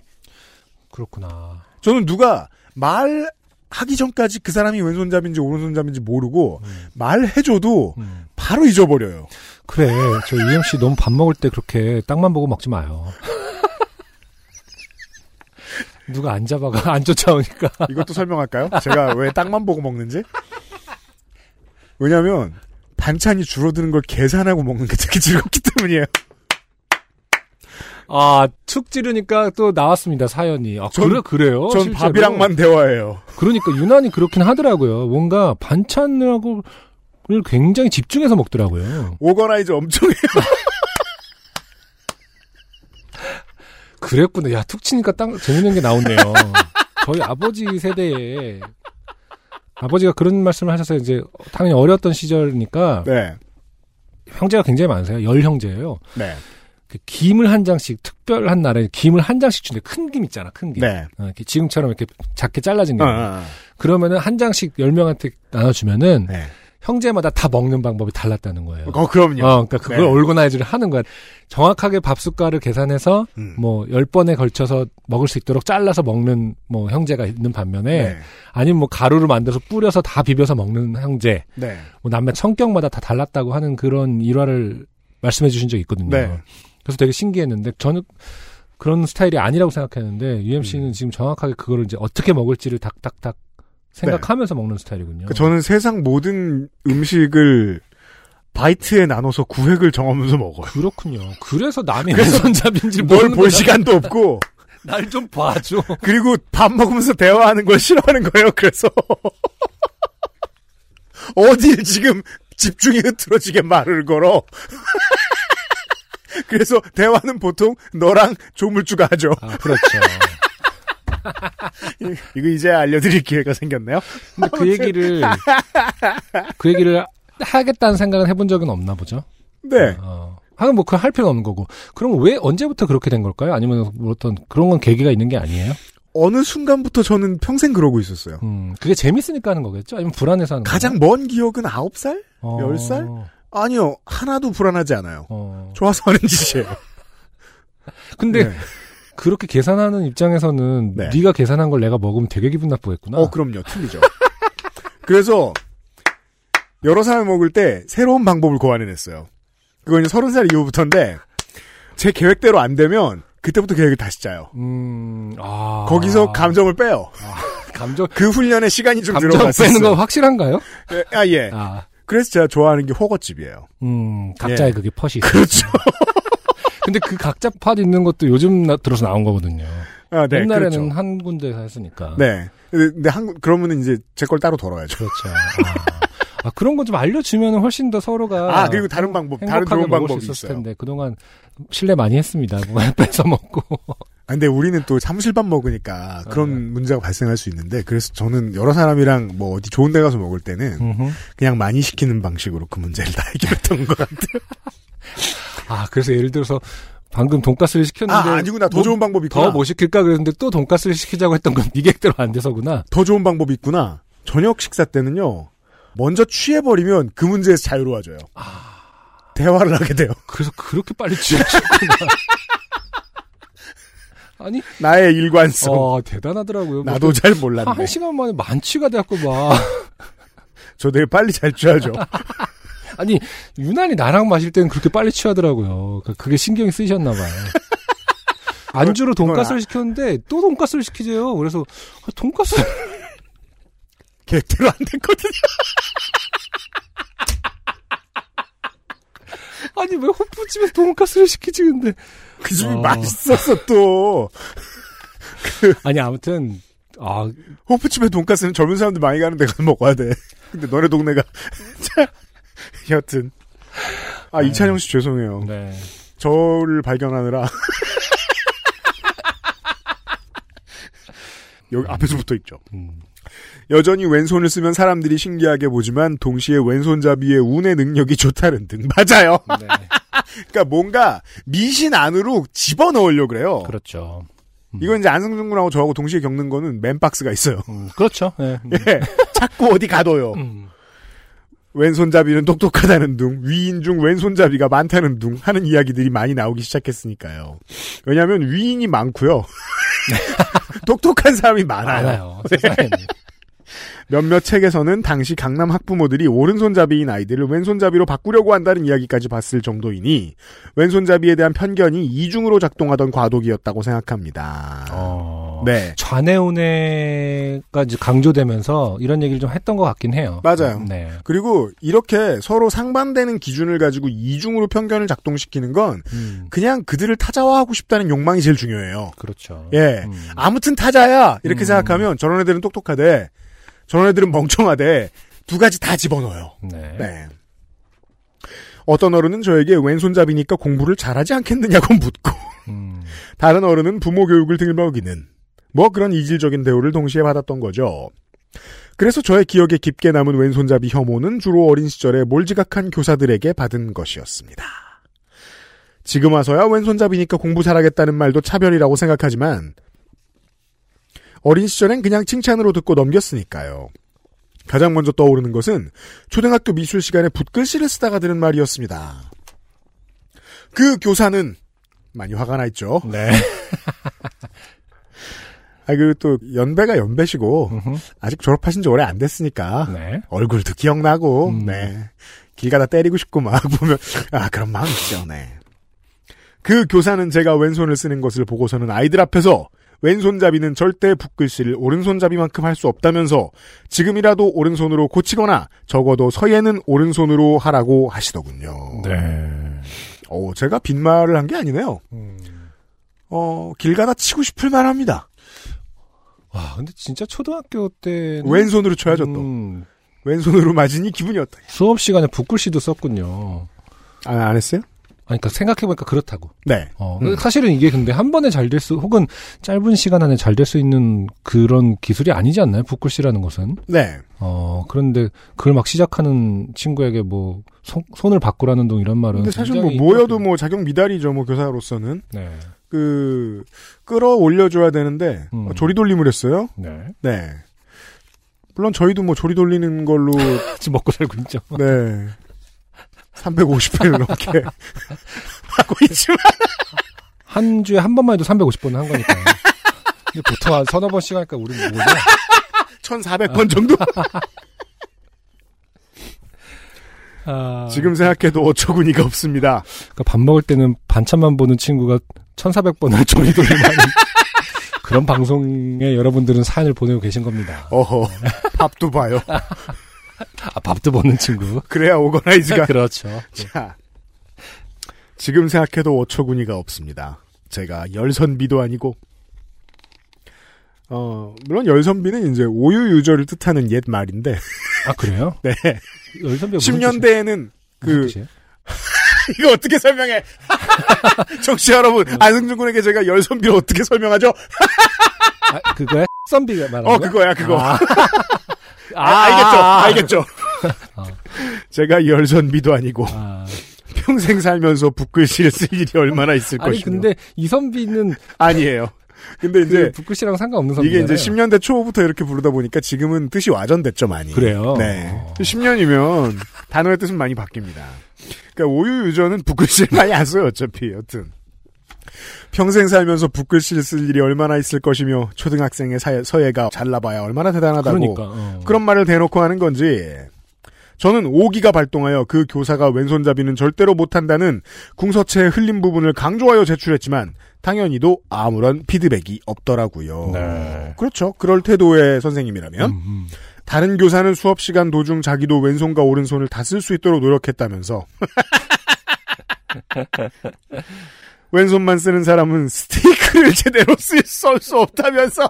그렇구나. 저는 누가 말 하기 전까지 그 사람이 왼손잡인지 오른손잡인지 모르고 음. 말해줘도 음. 바로 잊어버려요. 그래. 저 UMC 너무 밥 먹을 때 그렇게 땅만 보고 먹지 마요. 누가 안 잡아가 안 쫓아오니까. 이것도 설명할까요? 제가 왜 땅만 보고 먹는지? 왜냐면 반찬이 줄어드는 걸 계산하고 먹는 게 되게 즐겁기 때문이에요. 아, 축 지르니까 또 나왔습니다, 사연이. 아, 전- 그래, 그래요? 전 실제로? 밥이랑만 대화해요. 그러니까 유난히 그렇긴 하더라고요. 뭔가 반찬하고 를 굉장히 집중해서 먹더라고요. 오거나이즈 엄청 해요. 그랬구나. 야, 툭 치니까 땅, 재밌는 게 나오네요. 저희 아버지 세대에 아버지가 그런 말씀을 하셔서 이제 당연히 어렸던 시절이니까 네. 형제가 굉장히 많으세요. 열 형제예요. 네. 그 김을 한 장씩 특별한 날에 김을 한 장씩 주는데 큰김 있잖아, 큰 김. 네. 어, 이렇게 지금처럼 이렇게 작게 잘라진 거. 어, 어, 어. 그러면은 한 장씩 열 명한테 나눠주면은 네. 형제마다 다 먹는 방법이 달랐다는 거예요. 어, 그럼요. 어, 그러니까 그걸 네. 올거나이즈를 하는 거야. 정확하게 밥 숟가를 계산해서 음. 뭐열 번에 걸쳐서 먹을 수 있도록 잘라서 먹는 뭐 형제가 있는 반면에 네. 아니면 뭐 가루를 만들어서 뿌려서 다 비벼서 먹는 형제, 네. 뭐 남매 성격마다 다 달랐다고 하는 그런 일화를 말씀해 주신 적이 있거든요. 네. 그래서 되게 신기했는데 저는 그런 스타일이 아니라고 생각했는데 음. UMC는 지금 정확하게 그거를 이제 어떻게 먹을지를 닥닥닥 생각하면서 먹는 스타일이군요. 그 저는 세상 모든 음식을 바이트에 나눠서 구획을 정하면서 먹어요. 그렇군요. 그래서 남이 왼손잡인지 뭘 볼 시간도 없고 날 좀 봐줘. 그리고 밥 먹으면서 대화하는 걸 싫어하는 거예요. 그래서 어딜 지금 집중이 흐트러지게 말을 걸어. 그래서 대화는 보통 너랑 조물주가 하죠. 아, 그렇죠. 이거 이제 알려드릴 기회가 생겼네요. 근데 그 얘기를 그 얘기를 하겠다는 생각은 해본 적은 없나 보죠. 네. 어. 하긴 뭐, 그 할 필요는 없는 거고. 그럼 왜, 언제부터 그렇게 된 걸까요? 아니면 뭐 어떤, 그런 건 계기가 있는 게 아니에요? 어느 순간부터 저는 평생 그러고 있었어요. 음, 그게 재밌으니까 하는 거겠죠? 아니면 불안해서 하는 가장 먼 기억은 9살? 어, 열 살? 아니요. 하나도 불안하지 않아요. 어. 좋아서 하는 짓이에요. 근데, 네. 그렇게 계산하는 입장에서는, 네. 네. 가 계산한 걸 내가 먹으면 되게 기분 나쁘겠구나. 어, 그럼요. 틀리죠. 그래서 여러 사람이 먹을 때 새로운 방법을 고안해냈어요. 그건 이제 서른 살 이후부터인데 제 계획대로 안 되면 그때부터 계획을 다시 짜요. 음, 아. 거기서 감정을 빼요. 감정, 그 훈련에 시간이 좀 감정 들어갔어요. 빼는 거 확실한가요? 예, 아 예. 아, 그래서 제가 좋아하는 게 호거집이에요. 음, 각자의 예. 그게. 있어요. 그렇죠. 근데 그 각자 팟 있는 것도 요즘 나, 들어서 나온 거거든요. 아, 네, 옛날에는 그렇죠. 한 군데에서 했으니까. 네. 근데, 한 그러면은 이제 제 걸 따로 덜어야죠. 그렇죠. 아, 아, 그런 거좀 알려주면 훨씬 더 서로가. 아, 그리고 다른 방법, 다른 좋은 방법이 있어요. 텐데 그동안 신뢰 많이 했습니다. 뭐 뺏어 먹고. 아, 근데 우리는 또 사무실밥 먹으니까 그런 네. 문제가 발생할 수 있는데 그래서 저는 여러 사람이랑 뭐 어디 좋은 데 가서 먹을 때는 음흠. 그냥 많이 시키는 방식으로 그 문제를 다 해결했던 것 같아요. 아 그래서 예를 들어서 방금 돈가스를 시켰는데 아, 아니구나. 더 뭐- 좋은 방법이 있구나. 더뭐 시킬까 그랬는데 또 돈가스를 시키자고 했던 건네 계획대로 안 돼서구나. 더 좋은 방법이 있구나. 저녁 식사 때는요. 먼저 취해버리면 그 문제에서 자유로워져요. 대화를 하게 돼요. 그래서 그렇게 빨리 취하셨구나. 아니, 나의 일관성. 어, 대단하더라고요. 뭐 나도 잘 몰랐네. 한 시간 만에 만취가 돼갖고 막. 저 되게 빨리 잘 취하죠. 아니, 유난히 나랑 마실 때는 그렇게 빨리 취하더라고요. 그- 그게 신경이 쓰이셨나 봐요. 안주로 그건 돈가스를 아- 시켰는데 또 돈가스를 시키재요. 그래서 아, 돈가스 계획대로 안 됐거든요. 아니 왜 호프집에 돈가스를 시키지 근데 그 집이 어. 맛있었어 또. 아니 아무튼 아 호프집에 돈가스는 젊은 사람들 많이 가는 데 가서 먹어야 돼. 근데 너네 동네가 자, 여튼 아 이찬영 씨 죄송해요. 네. 저를 발견하느라 여기 앞에서 붙어 있죠. 음. 여전히 왼손을 쓰면 사람들이 신기하게 보지만 동시에 왼손잡이의 운의 능력이 좋다는 등 맞아요. 네. 그러니까 뭔가 미신 안으로 집어넣으려 그래요. 그렇죠. 이건 이제 안승준 군하고 저하고 동시에 겪는 거는 맨박스가 있어요. 음, 그렇죠. 네. 음. 예, 자꾸 어디 가둬요. 음. 왼손잡이는 똑똑하다는 둥, 위인 중 왼손잡이가 많다는 둥 하는 이야기들이 많이 나오기 시작했으니까요. 왜냐하면 위인이 많고요. 똑똑한 사람이 많아요. 많아요. 세상에는. 몇몇 책에서는 당시 강남 학부모들이 오른손잡이인 아이들을 왼손잡이로 바꾸려고 한다는 이야기까지 봤을 정도이니 왼손잡이에 대한 편견이 이중으로 작동하던 과도기였다고 생각합니다. 어. 네. 좌뇌우뇌가 이제 강조되면서 이런 얘기를 좀 했던 것 같긴 해요. 맞아요. 네. 그리고 이렇게 서로 상반되는 기준을 가지고 이중으로 편견을 작동시키는 건 음, 그냥 그들을 타자화하고 싶다는 욕망이 제일 중요해요. 그렇죠. 예. 음. 아무튼 타자야! 이렇게 음. 생각하면 저런 애들은 똑똑하대. 저런 애들은 멍청하대. 두 가지 다 집어넣어요. 네. 네. 어떤 어른은 저에게 왼손잡이니까 공부를 잘하지 않겠느냐고 묻고, 음, 다른 어른은 부모 교육을 들먹이는, 뭐 그런 이질적인 대우를 동시에 받았던 거죠. 그래서 저의 기억에 깊게 남은 왼손잡이 혐오는 주로 어린 시절에 몰지각한 교사들에게 받은 것이었습니다. 지금 와서야 왼손잡이니까 공부 잘하겠다는 말도 차별이라고 생각하지만, 어린 시절엔 그냥 칭찬으로 듣고 넘겼으니까요. 가장 먼저 떠오르는 것은 초등학교 미술 시간에 붓글씨를 쓰다가 들은 말이었습니다. 그 교사는 많이 화가 나 있죠. 네. 아, 그또 연배가 연배시고. 아직 졸업하신 지 오래 안 됐으니까 네. 얼굴도 기억나고 음. 네. 길 가다 때리고 싶고 막 보면 아 그런 마음 있죠. 네. 그 교사는 제가 왼손을 쓰는 것을 보고서는 아이들 앞에서 왼손잡이는 절대 붓글씨를 오른손잡이만큼 할 수 없다면서 지금이라도 오른손으로 고치거나 적어도 서예는 오른손으로 하라고 하시더군요. 네. 어, 제가 빈말을 한 게 아니네요. 음. 어, 길 가다 치고 싶을 만합니다. 와, 근데 진짜 초등학교 때 왼손으로 쳐야죠 또. 음, 왼손으로 맞으니 기분이 어떠? 수업 시간에 붓글씨도 썼군요. 아, 안 했어요? 아니, 그러니까 생각해보니까 그렇다고. 네. 어, 음. 사실은 이게 근데 한 번에 잘 될 수, 혹은 짧은 시간 안에 잘 될 수 있는 그런 기술이 아니지 않나요? 붓글씨라는 것은. 네. 어, 그런데 그걸 막 시작하는 친구에게 뭐, 손, 손을 바꾸라는 동 이런 말은 근데 사실 뭐 모여도 뭐 자격 미달이죠. 뭐 교사로서는 네. 그 끌어올려줘야 되는데 음. 어, 조리돌림을 했어요. 네. 네. 물론 저희도 뭐 조리 돌리는 걸로 지금 먹고 살고 있죠. 네 350회를 넘게 하고 있지만 한 주에 한 번만 해도 350번 한 거니까요. 근데 보통 한 서너 번씩 하니까 우리는 뭐죠? 1,400번 정도 아, 지금 생각해도 어처구니가 없습니다. 그러니까 밥 먹을 때는 반찬만 보는 친구가 1,400번을 조리돌림하는 그런 방송에 여러분들은 사연을 보내고 계신 겁니다. 어허 밥도 봐요. 아, 밥도 먹는 친구. 그래야 오거나이즈가 그렇죠. 자, 지금 생각해도 어처구니가 없습니다. 제가 열선비도 아니고, 어, 물론 열선비는 이제 오유 유저를 뜻하는 옛 말인데, 아, 그래요? 네. 열선비가 무슨 10년대에는 무슨 그? 이거 어떻게 설명해? 정치 여러분, 안승준 군에게 제가 열선비를 어떻게 설명하죠? 아, 그거야? 선비가 말하는 어, 거야? 그거야, 그거. 아, 아, 알겠죠? 알겠죠? 어. 제가 열선비도 아니고, 아. 평생 살면서 붓글씨를 쓸 일이 얼마나 있을 아니, 것이며. 근데 이 선비는 아니에요. 근데 그 이제, 북글씨랑 상관없는 이게 선비잖아요. 이제 10년대 초부터 이렇게 부르다 보니까 지금은 뜻이 와전됐죠, 많이. 그래요? 네. 어. 10년이면 단어의 뜻은 많이 바뀝니다. 그러니까 오유 유저는 붓글씨를 많이 안 써요, 어차피. 여튼. 평생 살면서 붓글씨를 쓸 일이 얼마나 있을 것이며 초등학생의 사- 서예가 잘나봐야 얼마나 대단하다고 그러니까. 어. 그런 말을 대놓고 하는 건지 저는 오기가 발동하여 그 교사가 왼손잡이는 절대로 못한다는 궁서체의 흘린 부분을 강조하여 제출했지만 당연히도 아무런 피드백이 없더라고요. 네. 그렇죠. 그럴 태도의 선생님이라면 음, 음. 다른 교사는 수업 시간 도중 자기도 왼손과 오른손을 다 쓸 수 있도록 노력했다면서 왼손만 쓰는 사람은 스테이크를 제대로 쓸수 없다면서?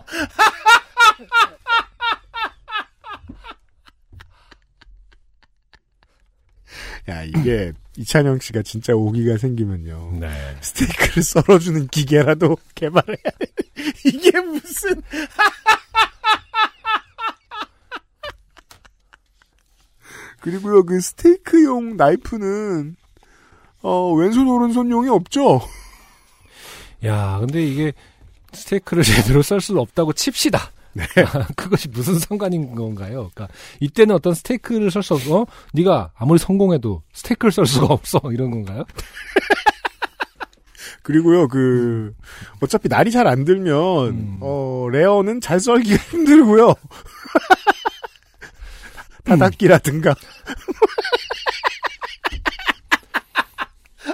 야 이게 이찬영 씨가 진짜 오기가 생기면요. 네. 스테이크를 썰어주는 기계라도 개발해야 돼. 이게 무슨? 그리고요 그 스테이크용 나이프는 어 왼손 오른손용이 없죠 야, 근데 이게 스테이크를 제대로 썰수 없다고 칩시다. 네. 그것이 무슨 상관인 건가요? 그러니까 이때는 어떤 스테이크를 썰 수 없어? 네가 아무리 성공해도 스테이크를 썰 수가 없어 이런 건가요? 그리고요 그 어차피 날이 잘 안 들면 음. 어 레어는 잘 썰기가 힘들고요 바닥기라든가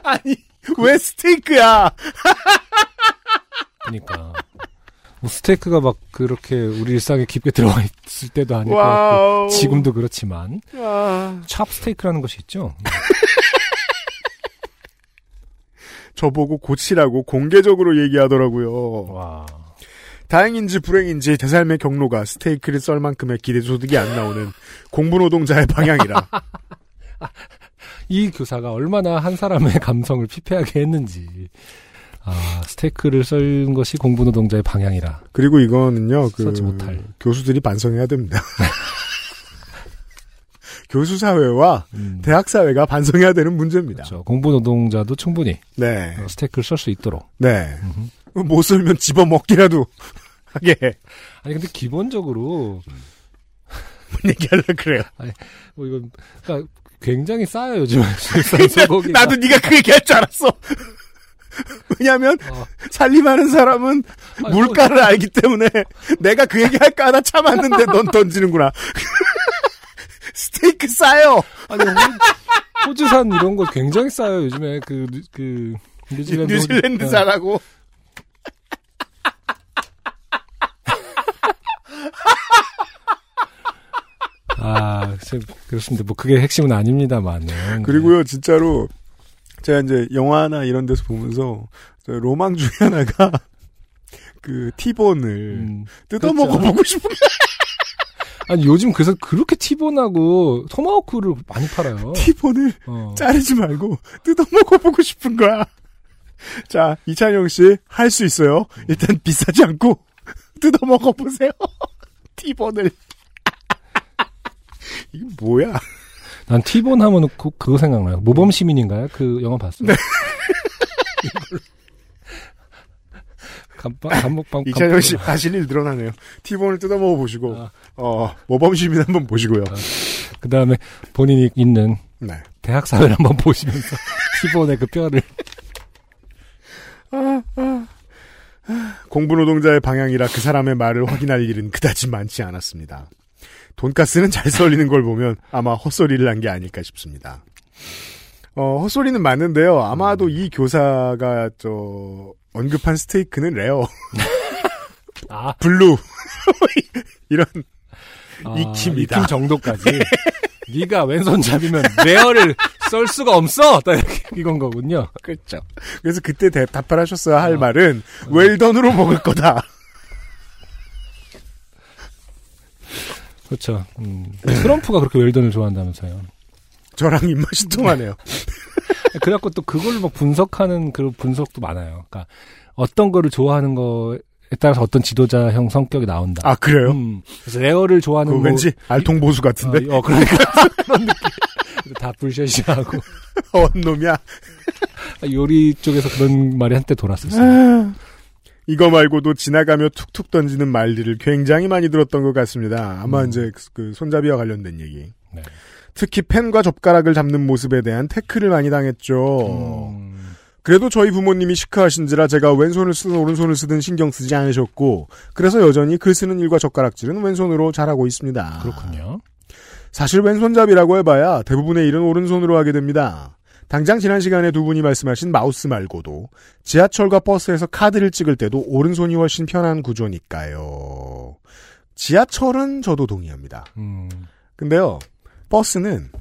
아니 왜 스테이크야 스테이크가 막 그렇게 우리 일상에 깊게 들어가 있을 때도 아니고 와우 지금도 그렇지만 아, 찹 스테이크라는 것이 있죠. 저보고 고치라고 공개적으로 얘기하더라고요 와. 다행인지 불행인지 대삶의 경로가 스테이크를 썰 만큼의 기대 소득이 안 나오는 공부 노동자의 방향이라 이 교사가 얼마나 한 사람의 감성을 피폐하게 했는지. 아, 스테이크를 썰는 것이 공부 노동자의 방향이라. 그리고 이거는요, 그, 써지 못할. 교수들이 반성해야 됩니다. 교수 사회와 음, 대학 사회가 반성해야 되는 문제입니다. 그렇죠. 공부 노동자도 충분히 네, 어, 스테이크를 썰 수 있도록. 네. 음흠. 못 쓸면 집어 먹기라도 하게 아니 근데 기본적으로 뭔 얘기하려 그래요. 뭐 이건 그러니까 굉장히 싸요 요즘. 나도 네가 그 얘기할 줄 알았어. 왜냐하면 어, 살림하는 사람은 아니, 물가를 알기 때문에 내가 그 얘기 할까 하다 참았는데 넌 던지는구나. 스테이크 싸요. 아니 호, 주산 이런 거 굉장히 싸요 요즘에 그 그 뉴질랜드 호주- 어, 뉴질랜드산하고 아 참, 그렇습니다. 뭐 그게 핵심은 아닙니다만은. 그리고요 진짜로 제가 이제 영화나 이런 데서 보면서 저 로망 중에 하나가 그 티본을 음, 뜯어 그렇죠. 먹어보고 싶은 아니 요즘 그래서 그렇게 티본하고 토마호크를 많이 팔아요. 티본을 어. 자르지 말고 뜯어 먹어 보고 싶은 거야. 자 이찬영 씨 할 수 있어요. 일단 비싸지 않고 뜯어 먹어 보세요. 티본을 이게 뭐야? 난 티본 하면 그, 그거 생각나요. 모범 시민인가요? 그 영화 봤어요. 네. 감방 감목방 이찬영 씨 하실 일 늘어나네요. 티본을 뜯어먹어 보시고 아. 어 모범 시민 한번 보시고요. 그 다음에 본인이 있는 네. 대학 사회를 한번 보시면서 티본의 그 뼈를 공부 노동자의 방향이라 그 사람의 말을 확인할 일은 그다지 많지 않았습니다. 돈가스는 잘 썰리는 걸 보면 아마 헛소리를 한 게 아닐까 싶습니다. 어, 헛소리는 맞는데요. 아마도 이 교사가 저 언급한 스테이크는 rare, 아, blue 이런 아, 익힙니다. 익힘 정도까지. 네가 왼손잡이면 rare를 썰 수가 없어. 이건 거군요. 그렇죠. 그래서 그때 대, 답을 하셨어야 할 말은 well-done으로 먹을 거다. 그렇죠. 음. 트럼프가 그렇게 well-done을 좋아한다면서요. 저랑 입맛이 통하네요. 그래갖고 또 그걸로 막 분석하는 그 분석도 많아요. 그러니까 어떤 거를 좋아하는 거에 따라서 어떤 지도자형 성격이 나온다. 아 그래요? 음. 그래서 rare를 좋아하는 그거 뭐- 왠지 알통 보수 같은데 어, 어, 그러니까 그런 느낌. 다 bullshit하고 어떤 놈이야. 요리 쪽에서 그런 말이 한때 돌았었어요. 이거 말고도 지나가며 툭툭 던지는 말들을 굉장히 많이 들었던 것 같습니다. 아마 음. 이제 그 손잡이와 관련된 얘기. 네. 특히 펜과 젓가락을 잡는 모습에 대한 태클을 많이 당했죠. 음, 그래도 저희 부모님이 시크하신지라 제가 왼손을 쓰든 오른손을 쓰든 신경 쓰지 않으셨고 그래서 여전히 글 쓰는 일과 젓가락질은 왼손으로 잘하고 있습니다. 그렇군요. 사실 왼손잡이라고 해봐야 대부분의 일은 오른손으로 하게 됩니다. 당장 지난 시간에 두 분이 말씀하신 마우스 말고도 지하철과 버스에서 카드를 찍을 때도 오른손이 훨씬 편한 구조니까요. 지하철은 저도 동의합니다. 음, 근데요, 버스는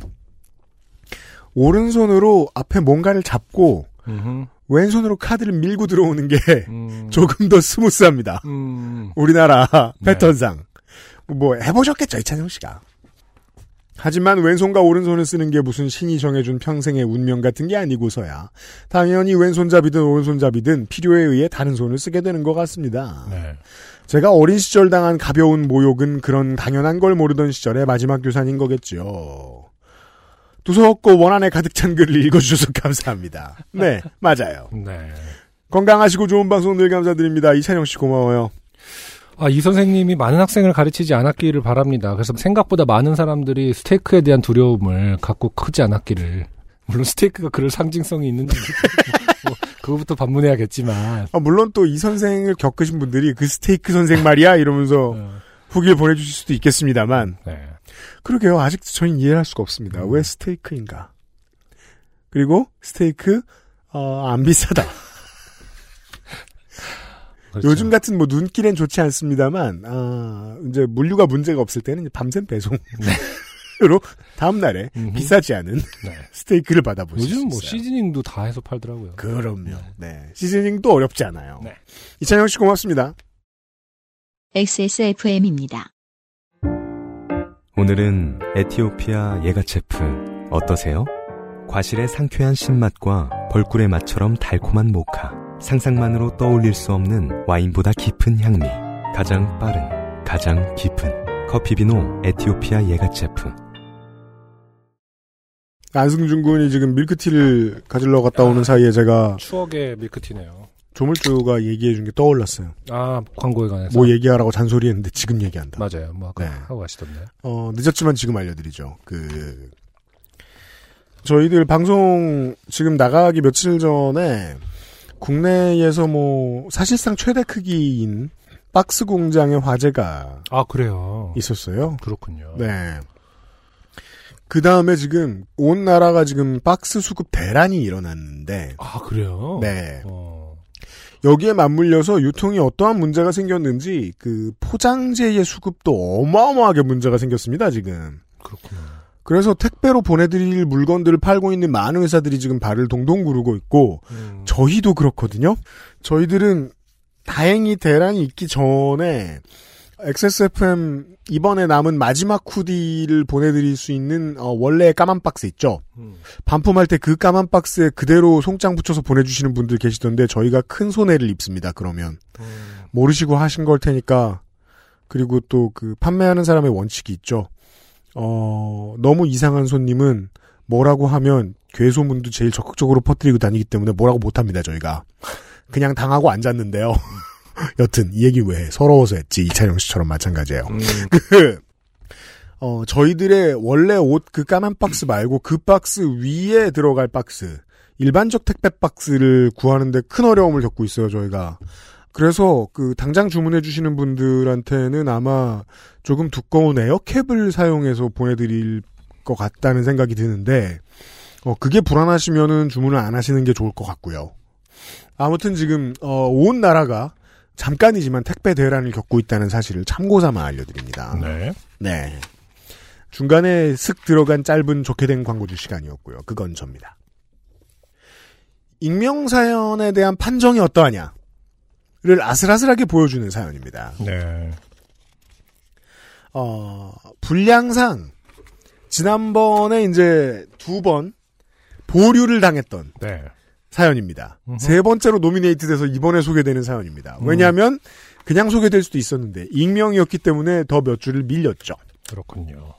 오른손으로 앞에 뭔가를 잡고 음흠, 왼손으로 카드를 밀고 들어오는 게 음, 조금 더 스무스합니다. 음, 우리나라 네. 패턴상. 뭐 해보셨겠죠, 이찬영 씨가. 하지만 왼손과 오른손을 쓰는 게 무슨 신이 정해준 평생의 운명 같은 게 아니고서야 당연히 왼손잡이든 오른손잡이든 필요에 의해 다른 손을 쓰게 되는 것 같습니다. 네. 제가 어린 시절 당한 가벼운 모욕은 그런 당연한 걸 모르던 시절의 마지막 교사인 거겠죠. 두서없고 원한에 가득 찬 글을 읽어주셔서 감사합니다. 네, 맞아요. 네. 건강하시고 좋은 방송 늘 감사드립니다. 이찬영 씨 고마워요. 아, 이 선생님이 많은 학생을 가르치지 않았기를 바랍니다. 그래서 생각보다 많은 사람들이 스테이크에 대한 두려움을 갖고 크지 않았기를. 물론 스테이크가 그럴 상징성이 있는지 뭐, 그거부터 반문해야겠지만. 아, 물론 또 이 선생을 겪으신 분들이 그 스테이크 선생 말이야 이러면서 어, 후기를 보내주실 수도 있겠습니다만 네. 그러게요 아직도 저희는 이해할 수가 없습니다 왜 스테이크인가 그리고 스테이크 어, 안 비싸다 그렇죠. 요즘 같은 뭐 눈길엔 좋지 않습니다만 아, 이제 물류가 문제가 없을 때는 밤샘 배송으로 다음 날에 음흠. 비싸지 않은 네. 스테이크를 받아보실 수 요즘 뭐 있어요. 시즈닝도 다 해서 팔더라고요. 그럼요. 네. 시즈닝도 어렵지 않아요. 네. 이찬영 씨 고맙습니다. XSFM입니다. 오늘은 에티오피아 예가체프 어떠세요? 과실의 상쾌한 신맛과 벌꿀의 맛처럼 달콤한 모카. 상상만으로 떠올릴 수 없는 와인보다 깊은 향미. 가장 빠른, 가장 깊은 커피비노 에티오피아 예가체프. 안승준 군이 지금 밀크티를 가지러 갔다 오는 사이에 제가 추억의 밀크티네요. 조물주가 얘기해 준 게 떠올랐어요. 아, 광고에 관해서. 뭐 얘기하라고 잔소리했는데 지금 얘기한다. 맞아요. 뭐 아까 네. 하고 가시던데. 어, 늦었지만 지금 알려드리죠. 그, 저희들 방송 지금 나가기 며칠 전에 국내에서 뭐 사실상 최대 크기인 박스 공장의 화재가 아, 그래요. 있었어요. 그렇군요. 네. 그 다음에 지금 온 나라가 지금 박스 수급 대란이 일어났는데, 아, 그래요? 네. 어. 여기에 맞물려서 유통이 어떠한 문제가 생겼는지 그 포장재의 수급도 어마어마하게 문제가 생겼습니다, 지금. 그렇구나. 그래서 택배로 보내드릴 물건들을 팔고 있는 많은 회사들이 지금 발을 동동 구르고 있고, 음. 저희도 그렇거든요. 저희들은 다행히 대란이 있기 전에 XSFM 이번에 남은 마지막 후디를 보내드릴 수 있는 어, 원래의 까만 박스 있죠. 음. 반품할 때 그 까만 박스에 그대로 송장 붙여서 보내주시는 분들 계시던데 저희가 큰 손해를 입습니다. 그러면 음. 모르시고 하신 걸 테니까 그리고 또 그 판매하는 사람의 원칙이 있죠. 어, 너무 이상한 손님은 뭐라고 하면 괴소문도 제일 적극적으로 퍼뜨리고 다니기 때문에 뭐라고 못합니다, 저희가. 그냥 당하고 앉았는데요. 여튼, 이 얘기 왜 해? 서러워서 했지. 이찬영 씨처럼 마찬가지예요. 그, 어, 저희들의 원래 옷 그 까만 박스 말고 그 박스 위에 들어갈 박스, 일반적 택배 박스를 구하는데 큰 어려움을 겪고 있어요, 저희가. 그래서 그 당장 주문해 주시는 분들한테는 아마 조금 두꺼운 에어캡을 사용해서 보내드릴 것 같다는 생각이 드는데, 어, 그게 불안하시면은 주문을 안 하시는 게 좋을 것 같고요. 아무튼 지금, 어, 온 나라가 잠깐이지만 택배 대란을 겪고 있다는 사실을 참고 삼아 알려드립니다. 네. 네. 중간에 슥 들어간 짧은 좋게 된 광고주 시간이었고요. 그건 접니다. 익명사연에 대한 판정이 어떠하냐 를 아슬아슬하게 보여주는 사연입니다. 네. 어, 분량상, 지난번에 이제 두 번 보류를 당했던 네. 사연입니다. 음흠. 세 번째로 노미네이트 돼서 이번에 소개되는 사연입니다. 왜냐하면 그냥 소개될 수도 있었는데 익명이었기 때문에 더 몇 줄을 밀렸죠. 그렇군요.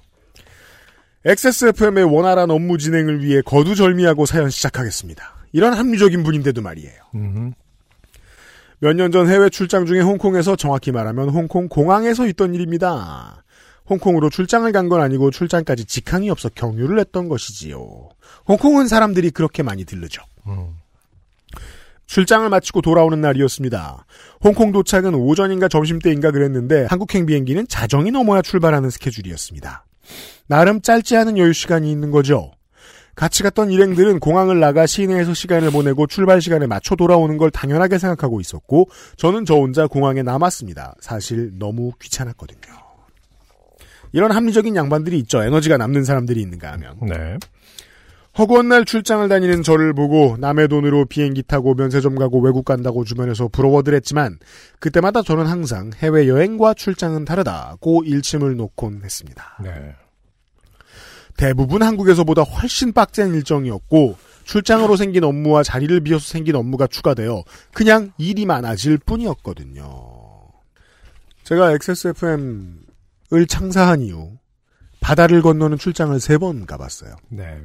XSFM의 원활한 업무 진행을 위해 거두절미하고 사연 시작하겠습니다. 이런 합리적인 분인데도 말이에요. 음. 몇 년 전 해외 출장 중에 홍콩에서 정확히 말하면 홍콩 공항에서 있던 일입니다. 홍콩으로 출장을 간 건 아니고 출장까지 직항이 없어 경유를 했던 것이지요. 홍콩은 사람들이 그렇게 많이 들르죠. 음. 출장을 마치고 돌아오는 날이었습니다. 홍콩 도착은 오전인가 점심때인가 그랬는데 한국행 비행기는 자정이 넘어야 출발하는 스케줄이었습니다. 나름 짧지 않은 여유 시간이 있는 거죠. 같이 갔던 일행들은 공항을 나가 시내에서 시간을 보내고 출발 시간에 맞춰 돌아오는 걸 당연하게 생각하고 있었고 저는 저 혼자 공항에 남았습니다. 사실 너무 귀찮았거든요. 이런 합리적인 양반들이 있죠. 에너지가 남는 사람들이 있는가 하면. 네. 허구한 날 출장을 다니는 저를 보고 남의 돈으로 비행기 타고 면세점 가고 외국 간다고 주변에서 부러워들 했지만 그때마다 저는 항상 해외여행과 출장은 다르다고 일침을 놓곤 했습니다. 네. 대부분 한국에서보다 훨씬 빡센 일정이었고 출장으로 생긴 업무와 자리를 비워서 생긴 업무가 추가되어 그냥 일이 많아질 뿐이었거든요. 제가 XSFM을 창사한 이후 바다를 건너는 출장을 세 번 가봤어요. 네.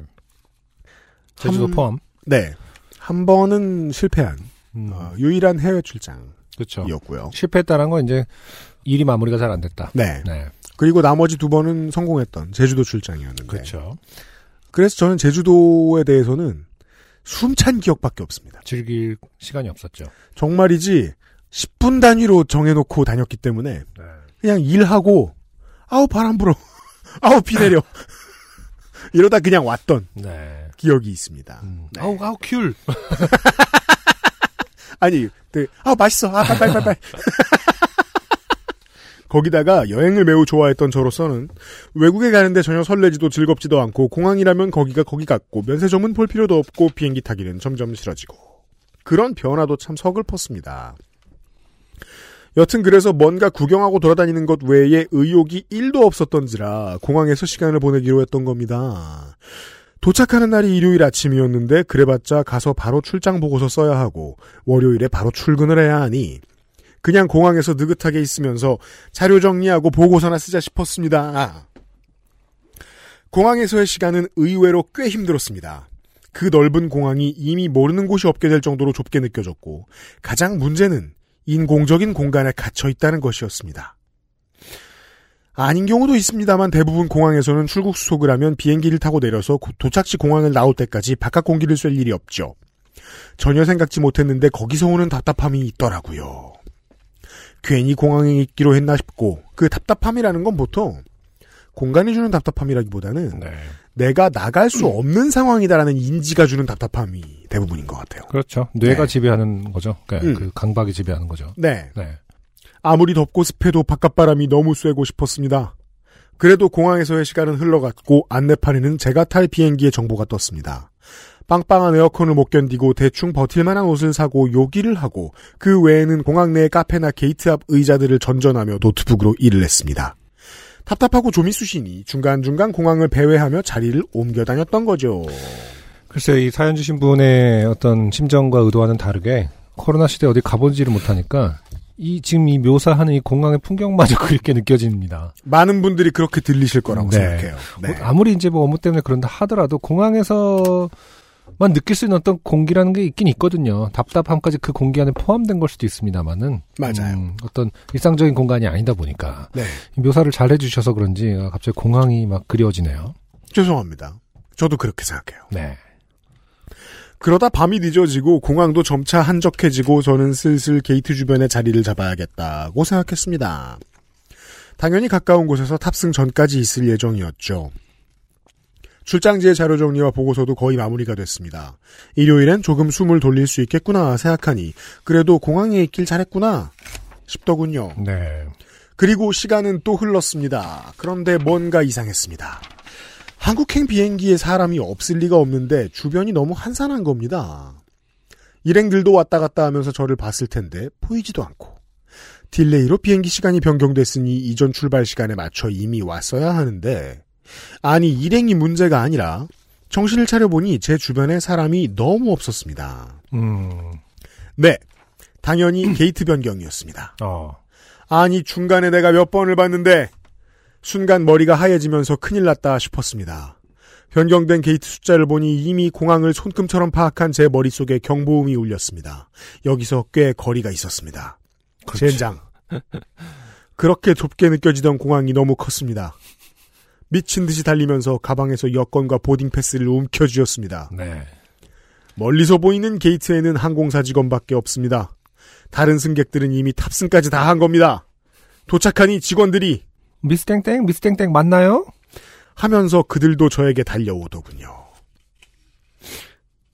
제주도 한- 포함. 네. 한 번은 실패한 음. 어, 유일한 해외 출장이었고요. 실패했다는 건 이제 일이 마무리가 잘 안 됐다. 네. 네. 그리고 나머지 두 번은 성공했던 제주도 출장이었는데. 그렇죠. 그래서 저는 제주도에 대해서는 숨찬 기억밖에 없습니다. 즐길 시간이 없었죠. 정말이지 10분 단위로 정해놓고 다녔기 때문에 네. 그냥 일하고 아우 바람 불어 아우 비 내려 이러다 그냥 왔던 네. 기억이 있습니다. 음. 네. 아우 아우 큐. 아니, 네. 아 맛있어. 아 빨리. 거기다가 여행을 매우 좋아했던 저로서는 외국에 가는데 전혀 설레지도 즐겁지도 않고 공항이라면 거기가 거기 같고 면세점은 볼 필요도 없고 비행기 타기는 점점 싫어지고 그런 변화도 참 서글펐습니다. 여튼 그래서 뭔가 구경하고 돌아다니는 것 외에 의욕이 1도 없었던지라 공항에서 시간을 보내기로 했던 겁니다. 도착하는 날이 일요일 아침이었는데 그래봤자 가서 바로 출장 보고서 써야 하고 월요일에 바로 출근을 해야 하니 그냥 공항에서 느긋하게 있으면서 자료 정리하고 보고서나 쓰자 싶었습니다. 공항에서의 시간은 의외로 꽤 힘들었습니다. 그 넓은 공항이 이미 모르는 곳이 없게 될 정도로 좁게 느껴졌고 가장 문제는 인공적인 공간에 갇혀 있다는 것이었습니다. 아닌 경우도 있습니다만 대부분 공항에서는 출국 수속을 하면 비행기를 타고 내려서 고- 도착지 공항을 나올 때까지 바깥 공기를 쐴 일이 없죠. 전혀 생각지 못했는데 거기서 오는 답답함이 있더라고요. 괜히 공항에 있기로 했나 싶고 그 답답함이라는 건 보통 공간이 주는 답답함이라기보다는 네. 내가 나갈 수 없는 상황이다라는 인지가 주는 답답함이 대부분인 것 같아요. 그렇죠. 뇌가 네. 지배하는 거죠. 그러니까 음. 그 강박이 지배하는 거죠. 네. 네. 아무리 덥고 습해도 바깥바람이 너무 쐬고 싶었습니다. 그래도 공항에서의 시간은 흘러갔고 안내판에는 제가 탈 비행기의 정보가 떴습니다. 빵빵한 에어컨을 못 견디고 대충 버틸만한 옷을 사고 요기를 하고 그 외에는 공항 내 카페나 게이트 앞 의자들을 전전하며 노트북으로 일을 했습니다. 답답하고 좀 있으시니 중간중간 공항을 배회하며 자리를 옮겨 다녔던 거죠. 글쎄 이 사연 주신 분의 어떤 심정과 의도와는 다르게 코로나 시대 어디 가보지를 못하니까 이 지금 이 묘사하는 이 공항의 풍경마저 그렇게 느껴집니다. 많은 분들이 그렇게 들리실 거라고 네. 생각해요. 네. 뭐 아무리 이제 뭐 업무 때문에 그런다 하더라도 공항에서 만 느낄 수 있는 어떤 공기라는 게 있긴 있거든요. 답답함까지 그 공기 안에 포함된 걸 수도 있습니다만은 맞아요. 음, 어떤 일상적인 공간이 아니다 보니까 네. 이 묘사를 잘 해주셔서 그런지 아, 갑자기 공항이 막 그리워지네요. 죄송합니다. 저도 그렇게 생각해요. 네. 그러다 밤이 늦어지고 공항도 점차 한적해지고 저는 슬슬 게이트 주변에 자리를 잡아야겠다고 생각했습니다. 당연히 가까운 곳에서 탑승 전까지 있을 예정이었죠. 출장지의 자료 정리와 보고서도 거의 마무리가 됐습니다. 일요일엔 조금 숨을 돌릴 수 있겠구나 생각하니 그래도 공항에 있길 잘했구나 싶더군요. 네. 그리고 시간은 또 흘렀습니다. 그런데 뭔가 이상했습니다. 한국행 비행기에 사람이 없을 리가 없는데 주변이 너무 한산한 겁니다. 일행들도 왔다 갔다 하면서 저를 봤을 텐데 보이지도 않고 delay로 비행기 시간이 변경됐으니 이전 출발 시간에 맞춰 이미 왔어야 하는데 아니 일행이 문제가 아니라 정신을 차려보니 제 주변에 사람이 너무 없었습니다. 음. 네, 당연히 게이트 변경이었습니다. 어. 아니 중간에 내가 몇 번을 봤는데 순간 머리가 하얘지면서 큰일 났다 싶었습니다. 변경된 게이트 숫자를 보니 이미 공항을 손금처럼 파악한 제 머릿속에 경보음이 울렸습니다. 여기서 꽤 거리가 있었습니다. 그렇지. 젠장. 그렇게 좁게 느껴지던 공항이 너무 컸습니다. 미친 듯이 달리면서 가방에서 여권과 보딩 패스를 움켜쥐었습니다. 네. 멀리서 보이는 게이트에는 항공사 직원밖에 없습니다. 다른 승객들은 이미 탑승까지 다 한 겁니다. 도착하니 직원들이 미스 땡땡 미스 땡땡 맞나요? 하면서 그들도 저에게 달려오더군요.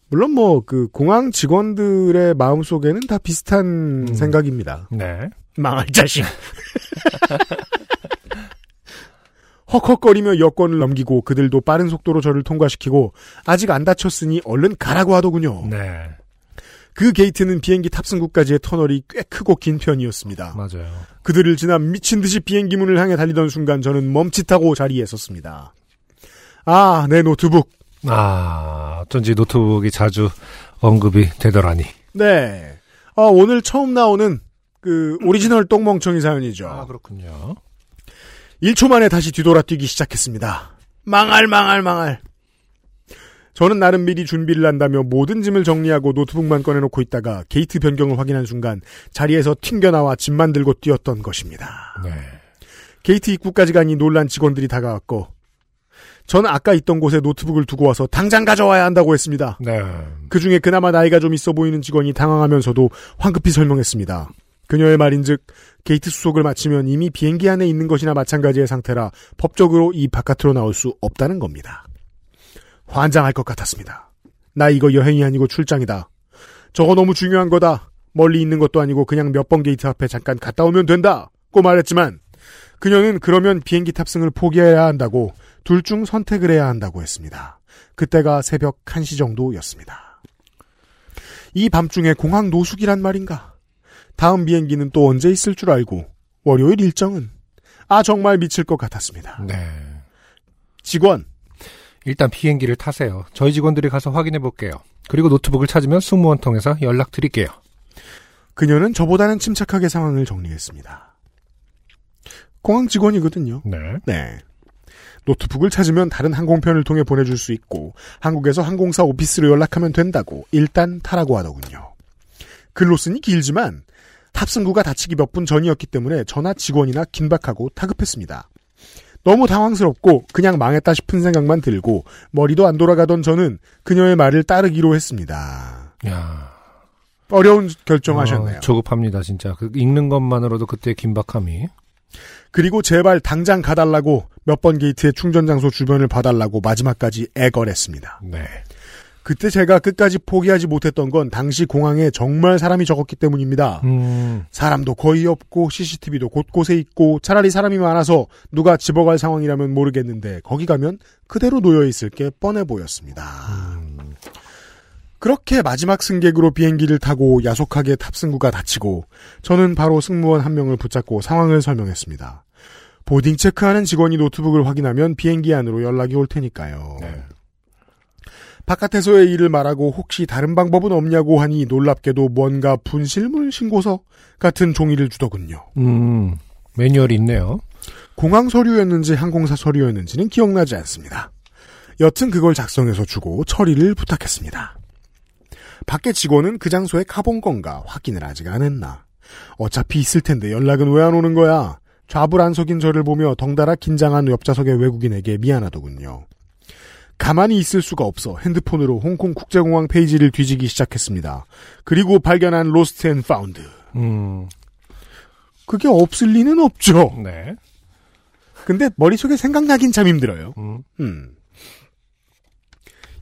물론 뭐 그 공항 직원들의 마음 속에는 다 비슷한 음. 생각입니다. 네. 망할 자식. 헉헉거리며 여권을 넘기고 그들도 빠른 속도로 저를 통과시키고 아직 안 다쳤으니 얼른 가라고 하더군요. 네. 그 게이트는 비행기 탑승구까지의 터널이 꽤 크고 긴 편이었습니다. 맞아요. 그들을 지나 미친 듯이 비행기 문을 향해 달리던 순간 저는 멈칫하고 자리에 섰습니다. 아, 내 노트북. 아, 어쩐지 노트북이 자주 언급이 되더라니. 네. 아, 오늘 처음 나오는 그 오리지널 똥멍청이 사연이죠. 아, 그렇군요. 1초 만에 다시 뒤돌아 뛰기 시작했습니다. 망할 망할 망할. 저는 나름 미리 준비를 한다며 모든 짐을 정리하고 노트북만 꺼내놓고 있다가 게이트 변경을 확인한 순간 자리에서 튕겨나와 짐만 들고 뛰었던 것입니다. 네. 게이트 입구까지 가니 놀란 직원들이 다가왔고 저는 아까 있던 곳에 노트북을 두고 와서 당장 가져와야 한다고 했습니다. 네. 그 중에 그나마 나이가 좀 있어 보이는 직원이 당황하면서도 황급히 설명했습니다. 그녀의 말인즉 게이트 수속을 마치면 이미 비행기 안에 있는 것이나 마찬가지의 상태라 법적으로 이 바깥으로 나올 수 없다는 겁니다. 환장할 것 같았습니다. 나 이거 여행이 아니고 출장이다. 저거 너무 중요한 거다. 멀리 있는 것도 아니고 그냥 몇 번 게이트 앞에 잠깐 갔다 오면 된다 고 말했지만 그녀는 그러면 비행기 탑승을 포기해야 한다고 둘 중 선택을 해야 한다고 했습니다. 그때가 새벽 1시 정도였습니다. 이 밤중에 공항 노숙이란 말인가? 다음 비행기는 또 언제 있을 줄 알고 월요일 일정은 아 정말 미칠 것 같았습니다. 네. 직원 일단 비행기를 타세요. 저희 직원들이 가서 확인해 볼게요. 그리고 노트북을 찾으면 승무원 통해서 연락 드릴게요. 그녀는 저보다는 침착하게 상황을 정리했습니다. 공항 직원이거든요. 네. 네. 노트북을 찾으면 다른 항공편을 통해 보내줄 수 있고 한국에서 항공사 오피스로 연락하면 된다고 일단 타라고 하더군요. 글로쓴이 길지만 탑승구가 닫히기 몇 분 전이었기 때문에 저나 직원이나 긴박하고 타급했습니다. 너무 당황스럽고 그냥 망했다 싶은 생각만 들고 머리도 안 돌아가던 저는 그녀의 말을 따르기로 했습니다. 야. 어려운 결정하셨네요. 어, 조급합니다, 진짜. 그 읽는 것만으로도 그때 긴박함이. 그리고 제발 당장 가달라고 몇 번 게이트의 충전 장소 주변을 봐달라고 마지막까지 애걸했습니다. 네. 그때 제가 끝까지 포기하지 못했던 건 당시 공항에 정말 사람이 적었기 때문입니다. 음, 사람도 거의 없고 CCTV도 곳곳에 있고 차라리 사람이 많아서 누가 집어갈 상황이라면 모르겠는데 거기 가면 그대로 놓여 있을 게 뻔해 보였습니다. 그렇게 마지막 승객으로 비행기를 타고 야속하게 탑승구가 닫히고 저는 바로 승무원 한 명을 붙잡고 상황을 설명했습니다. 보딩 체크하는 직원이 노트북을 확인하면 비행기 안으로 연락이 올 테니까요. 네. 바깥에서의 일을 말하고 혹시 다른 방법은 없냐고 하니 놀랍게도 뭔가 분실물 신고서 같은 종이를 주더군요. 음, 매뉴얼이 있네요. 공항 서류였는지 항공사 서류였는지는 기억나지 않습니다. 여튼 그걸 작성해서 주고 처리를 부탁했습니다. 밖에 직원은 그 장소에 가본 건가 확인을 아직 안 했나. 어차피 있을 텐데 연락은 왜 안 오는 거야? 좌불안석인 저를 보며 덩달아 긴장한 옆좌석의 외국인에게 미안하더군요. 가만히 있을 수가 없어 핸드폰으로 홍콩 국제공항 페이지를 뒤지기 시작했습니다. 그리고 발견한 Lost and Found. 음, 그게 없을 리는 없죠. 네. 근데 머릿속에 생각나긴 참 힘들어요. 음, 음.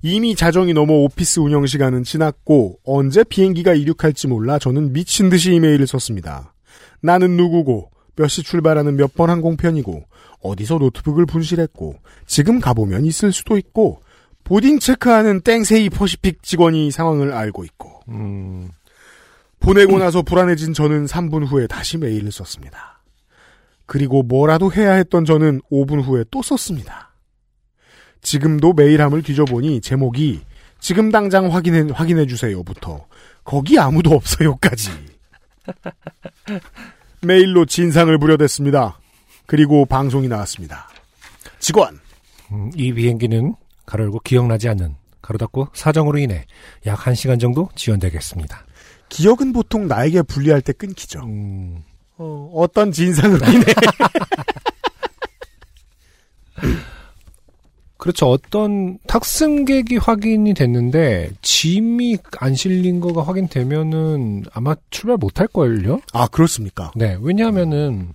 이미 자정이 넘어 오피스 운영 시간은 지났고 언제 비행기가 이륙할지 몰라 저는 미친 듯이 이메일을 썼습니다. 나는 누구고 몇 시 출발하는 몇 번 항공편이고 어디서 노트북을 분실했고 지금 가보면 있을 수도 있고 boarding 체크하는 땡세이 퍼시픽 직원이 상황을 알고 있고 음, 보내고 나서 불안해진 저는 3분 후에 다시 메일을 썼습니다. 그리고 뭐라도 해야 했던 저는 5분 후에 또 썼습니다. 지금도 메일함을 뒤져보니 제목이 지금 당장 확인해, 확인해 주세요부터 거기 아무도 없어요까지 메일로 진상을 부려댔습니다. 그리고 방송이 나왔습니다. 직원 음, 이 비행기는 가로 열고 기억나지 않는 가로 닫고 사정으로 인해 약 1시간 정도 지연되겠습니다. 기억은 보통 나에게 불리할 때 끊기죠. 음, 어, 어떤 진상으로 인해 그렇죠. 어떤 탑승객이 확인이 됐는데 짐이 안 실린 거가 확인되면은 아마 출발 못 할 걸요? 아 그렇습니까? 네. 왜냐하면은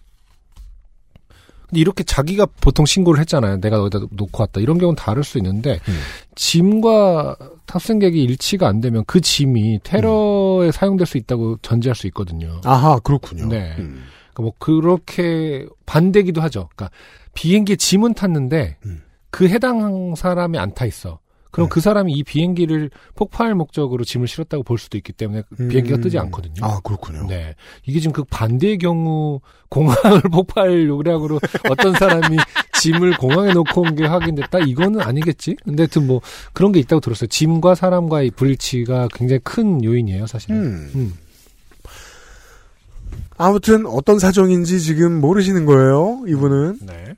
근데 이렇게 자기가 보통 신고를 했잖아요. 내가 어디다 놓고 왔다. 이런 경우는 다를 수 있는데 음. 짐과 탑승객이 일치가 안 되면 그 짐이 테러에 사용될 수 있다고 전제할 수 있거든요. 아하 그렇군요. 네. 음. 그러니까 뭐 그렇게 반대기도 하죠. 그러니까 비행기에 짐은 탔는데 음. 그 해당 사람이 안 타 있어. 그럼 네. 그 사람이 이 비행기를 폭파할 목적으로 짐을 실었다고 볼 수도 있기 때문에 그 비행기가 음. 뜨지 않거든요. 아 그렇군요. 네. 이게 지금 그 반대의 경우 공항을 폭파할 요량으로 어떤 사람이 짐을 공항에 놓고 온 게 확인됐다? 이거는 아니겠지? 근데 하여튼 뭐 그런 게 있다고 들었어요. 짐과 사람과의 불일치가 굉장히 큰 요인이에요, 사실은. 음. 음. 아무튼 어떤 사정인지 지금 모르시는 거예요. 이분은 네.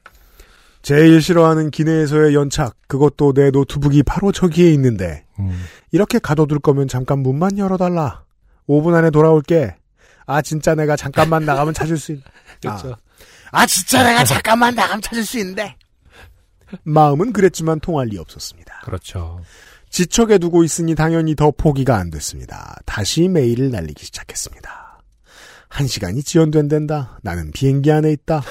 제일 싫어하는 기내에서의 연착. 그것도 내 노트북이 바로 저기에 있는데 음. 이렇게 가둬둘 거면 잠깐 문만 열어달라. 5분 안에 돌아올게. 아 진짜 내가 잠깐만 나가면 찾을 수 있. 그렇죠. 아 진짜 내가 잠깐만 나가면 찾을 수 있는데. 마음은 그랬지만 통할 리 없었습니다. 그렇죠. 지척에 두고 있으니 당연히 더 포기가 안 됐습니다. 다시 메일을 날리기 시작했습니다. 한 시간이 지연된댄다. 나는 비행기 안에 있다.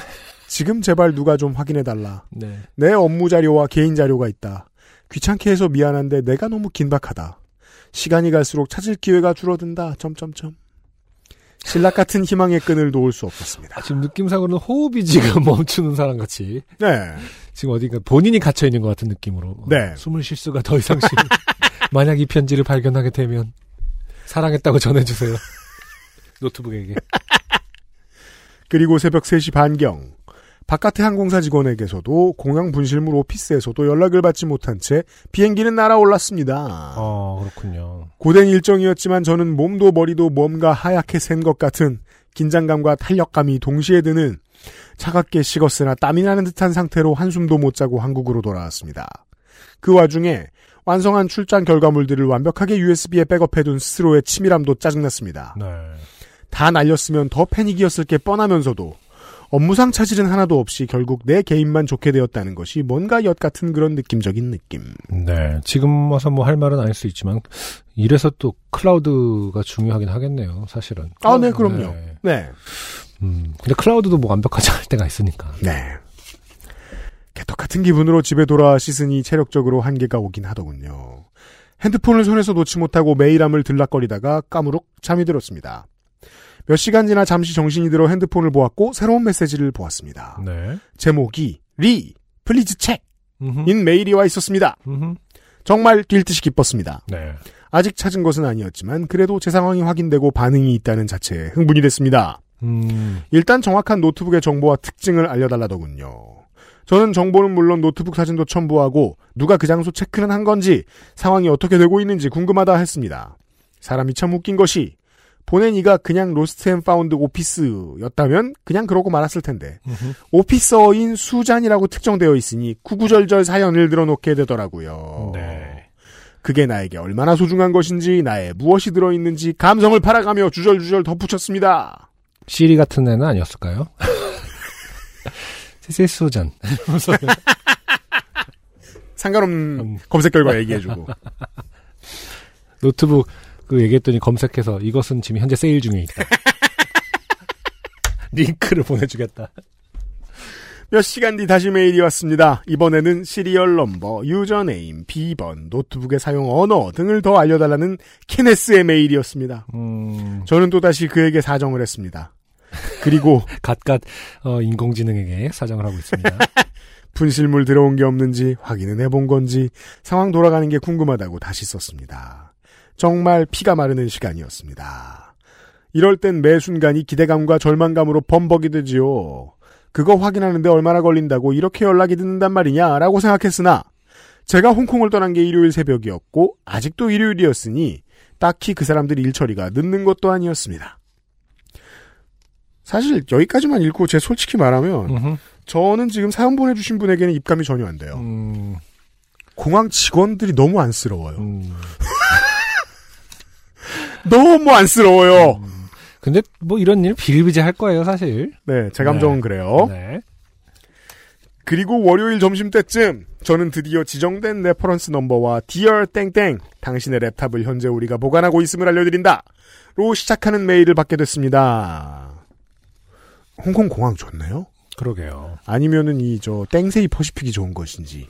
지금 제발 누가 좀 확인해 달라. 네. 내 업무 자료와 개인 자료가 있다. 귀찮게 해서 미안한데 내가 너무 긴박하다. 시간이 갈수록 찾을 기회가 줄어든다. 점점점. 신락 같은 희망의 끈을 놓을 수 없었습니다. 아, 지금 느낌상으로는 호흡이 지금 멈추는 사람 같이 네. 지금 어디가 본인이 갇혀 있는 것 같은 느낌으로 네. 숨을 쉴 수가 더 이상 쉬 만약 이 편지를 발견하게 되면 사랑했다고 전해주세요 노트북에게 그리고 새벽 3시 반경 바깥의 항공사 직원에게서도 공항 분실물 오피스에서도 연락을 받지 못한 채 비행기는 날아올랐습니다. 어 그렇군요 고된 일정이었지만 저는 몸도 머리도 뭔가 하얗게 센 것 같은 긴장감과 탄력감이 동시에 드는 차갑게 식었으나 땀이 나는 듯한 상태로 한숨도 못 자고 한국으로 돌아왔습니다. 그 와중에 완성한 출장 결과물들을 완벽하게 USB에 백업해둔 스스로의 치밀함도 짜증났습니다. 네 다 날렸으면 더 패닉이었을 게 뻔하면서도 업무상 차질은 하나도 없이 결국 내 개인만 좋게 되었다는 것이 뭔가 엿 같은 그런 느낌적인 느낌. 네, 지금 와서 뭐 할 말은 아닐 수 있지만 이래서 또 클라우드가 중요하긴 하겠네요 사실은 아, 네, 그럼요. 네. 네. 음, 근데 클라우드도 뭐 완벽하지 않을 때가 있으니까 네. 개떡 같은 기분으로 집에 돌아 씻으니 체력적으로 한계가 오긴 하더군요. 핸드폰을 손에서 놓지 못하고 메일함을 들락거리다가 까무룩 잠이 들었습니다. 몇 시간 지나 잠시 정신이 들어 핸드폰을 보았고 새로운 메시지를 보았습니다. 네 제목이 리 Please check in. 메일이 와 있었습니다. 음흠. 정말 뛸 듯이 기뻤습니다. 네 아직 찾은 것은 아니었지만 그래도 제 상황이 확인되고 반응이 있다는 자체에 흥분이 됐습니다. 음, 일단 정확한 노트북의 정보와 특징을 알려달라더군요. 저는 정보는 물론 노트북 사진도 첨부하고 누가 그 장소 체크는 한 건지 상황이 어떻게 되고 있는지 궁금하다 했습니다. 사람이 참 웃긴 것이 보낸 이가 그냥 Lost and Found Office였다면 그냥 그러고 말았을 텐데 오피서인 수잔이라고 특정되어 있으니 구구절절 사연을 들어놓게 되더라고요. 네. 그게 나에게 얼마나 소중한 것인지 나의 무엇이 들어있는지 감성을 팔아가며 주절주절 덧붙였습니다. 시리 같은 애는 아니었을까요? 세세소전. 상관없는 음. 검색 결과 얘기해주고 노트북 그 얘기했더니 검색해서 이것은 지금 현재 세일 중에 있다. 링크를 보내주겠다. 몇 시간 뒤 다시 메일이 왔습니다. 이번에는 serial number, username, 비번, 노트북의 사용 언어 등을 더 알려달라는 케네스의 메일이었습니다. 음, 저는 또다시 그에게 사정을 했습니다. 그리고 갓갓 어, 인공지능에게 사정을 하고 있습니다. 분실물 들어온 게 없는지 확인은 해본 건지 상황 돌아가는 게 궁금하다고 다시 썼습니다. 정말 피가 마르는 시간이었습니다. 이럴 땐 매 순간이 기대감과 절망감으로 범벅이 되지요. 그거 확인하는데 얼마나 걸린다고 이렇게 연락이 듣는단 말이냐라고 생각했으나 제가 홍콩을 떠난 게 일요일 새벽이었고 아직도 일요일이었으니 딱히 그 사람들 일 처리가 늦는 것도 아니었습니다. 사실 여기까지만 읽고 제 솔직히 말하면 음흠. 저는 지금 사연 보내주신 분에게는 입감이 전혀 안 돼요. 음, 공항 직원들이 너무 안쓰러워요. 음. 너무 안쓰러워요. 근데 뭐 이런 일 비일비재할 거예요, 사실. 네, 제 감정은 네. 그래요. 네. 그리고 월요일 점심 때쯤 저는 드디어 지정된 reference number와 Dear 땡땡 당신의 laptop을 현재 우리가 보관하고 있음을 알려드린다 로 시작하는 메일을 받게 됐습니다. 홍콩 공항 좋네요. 그러게요. 아니면은 이 저 땡세이 퍼시픽이 좋은 것인지.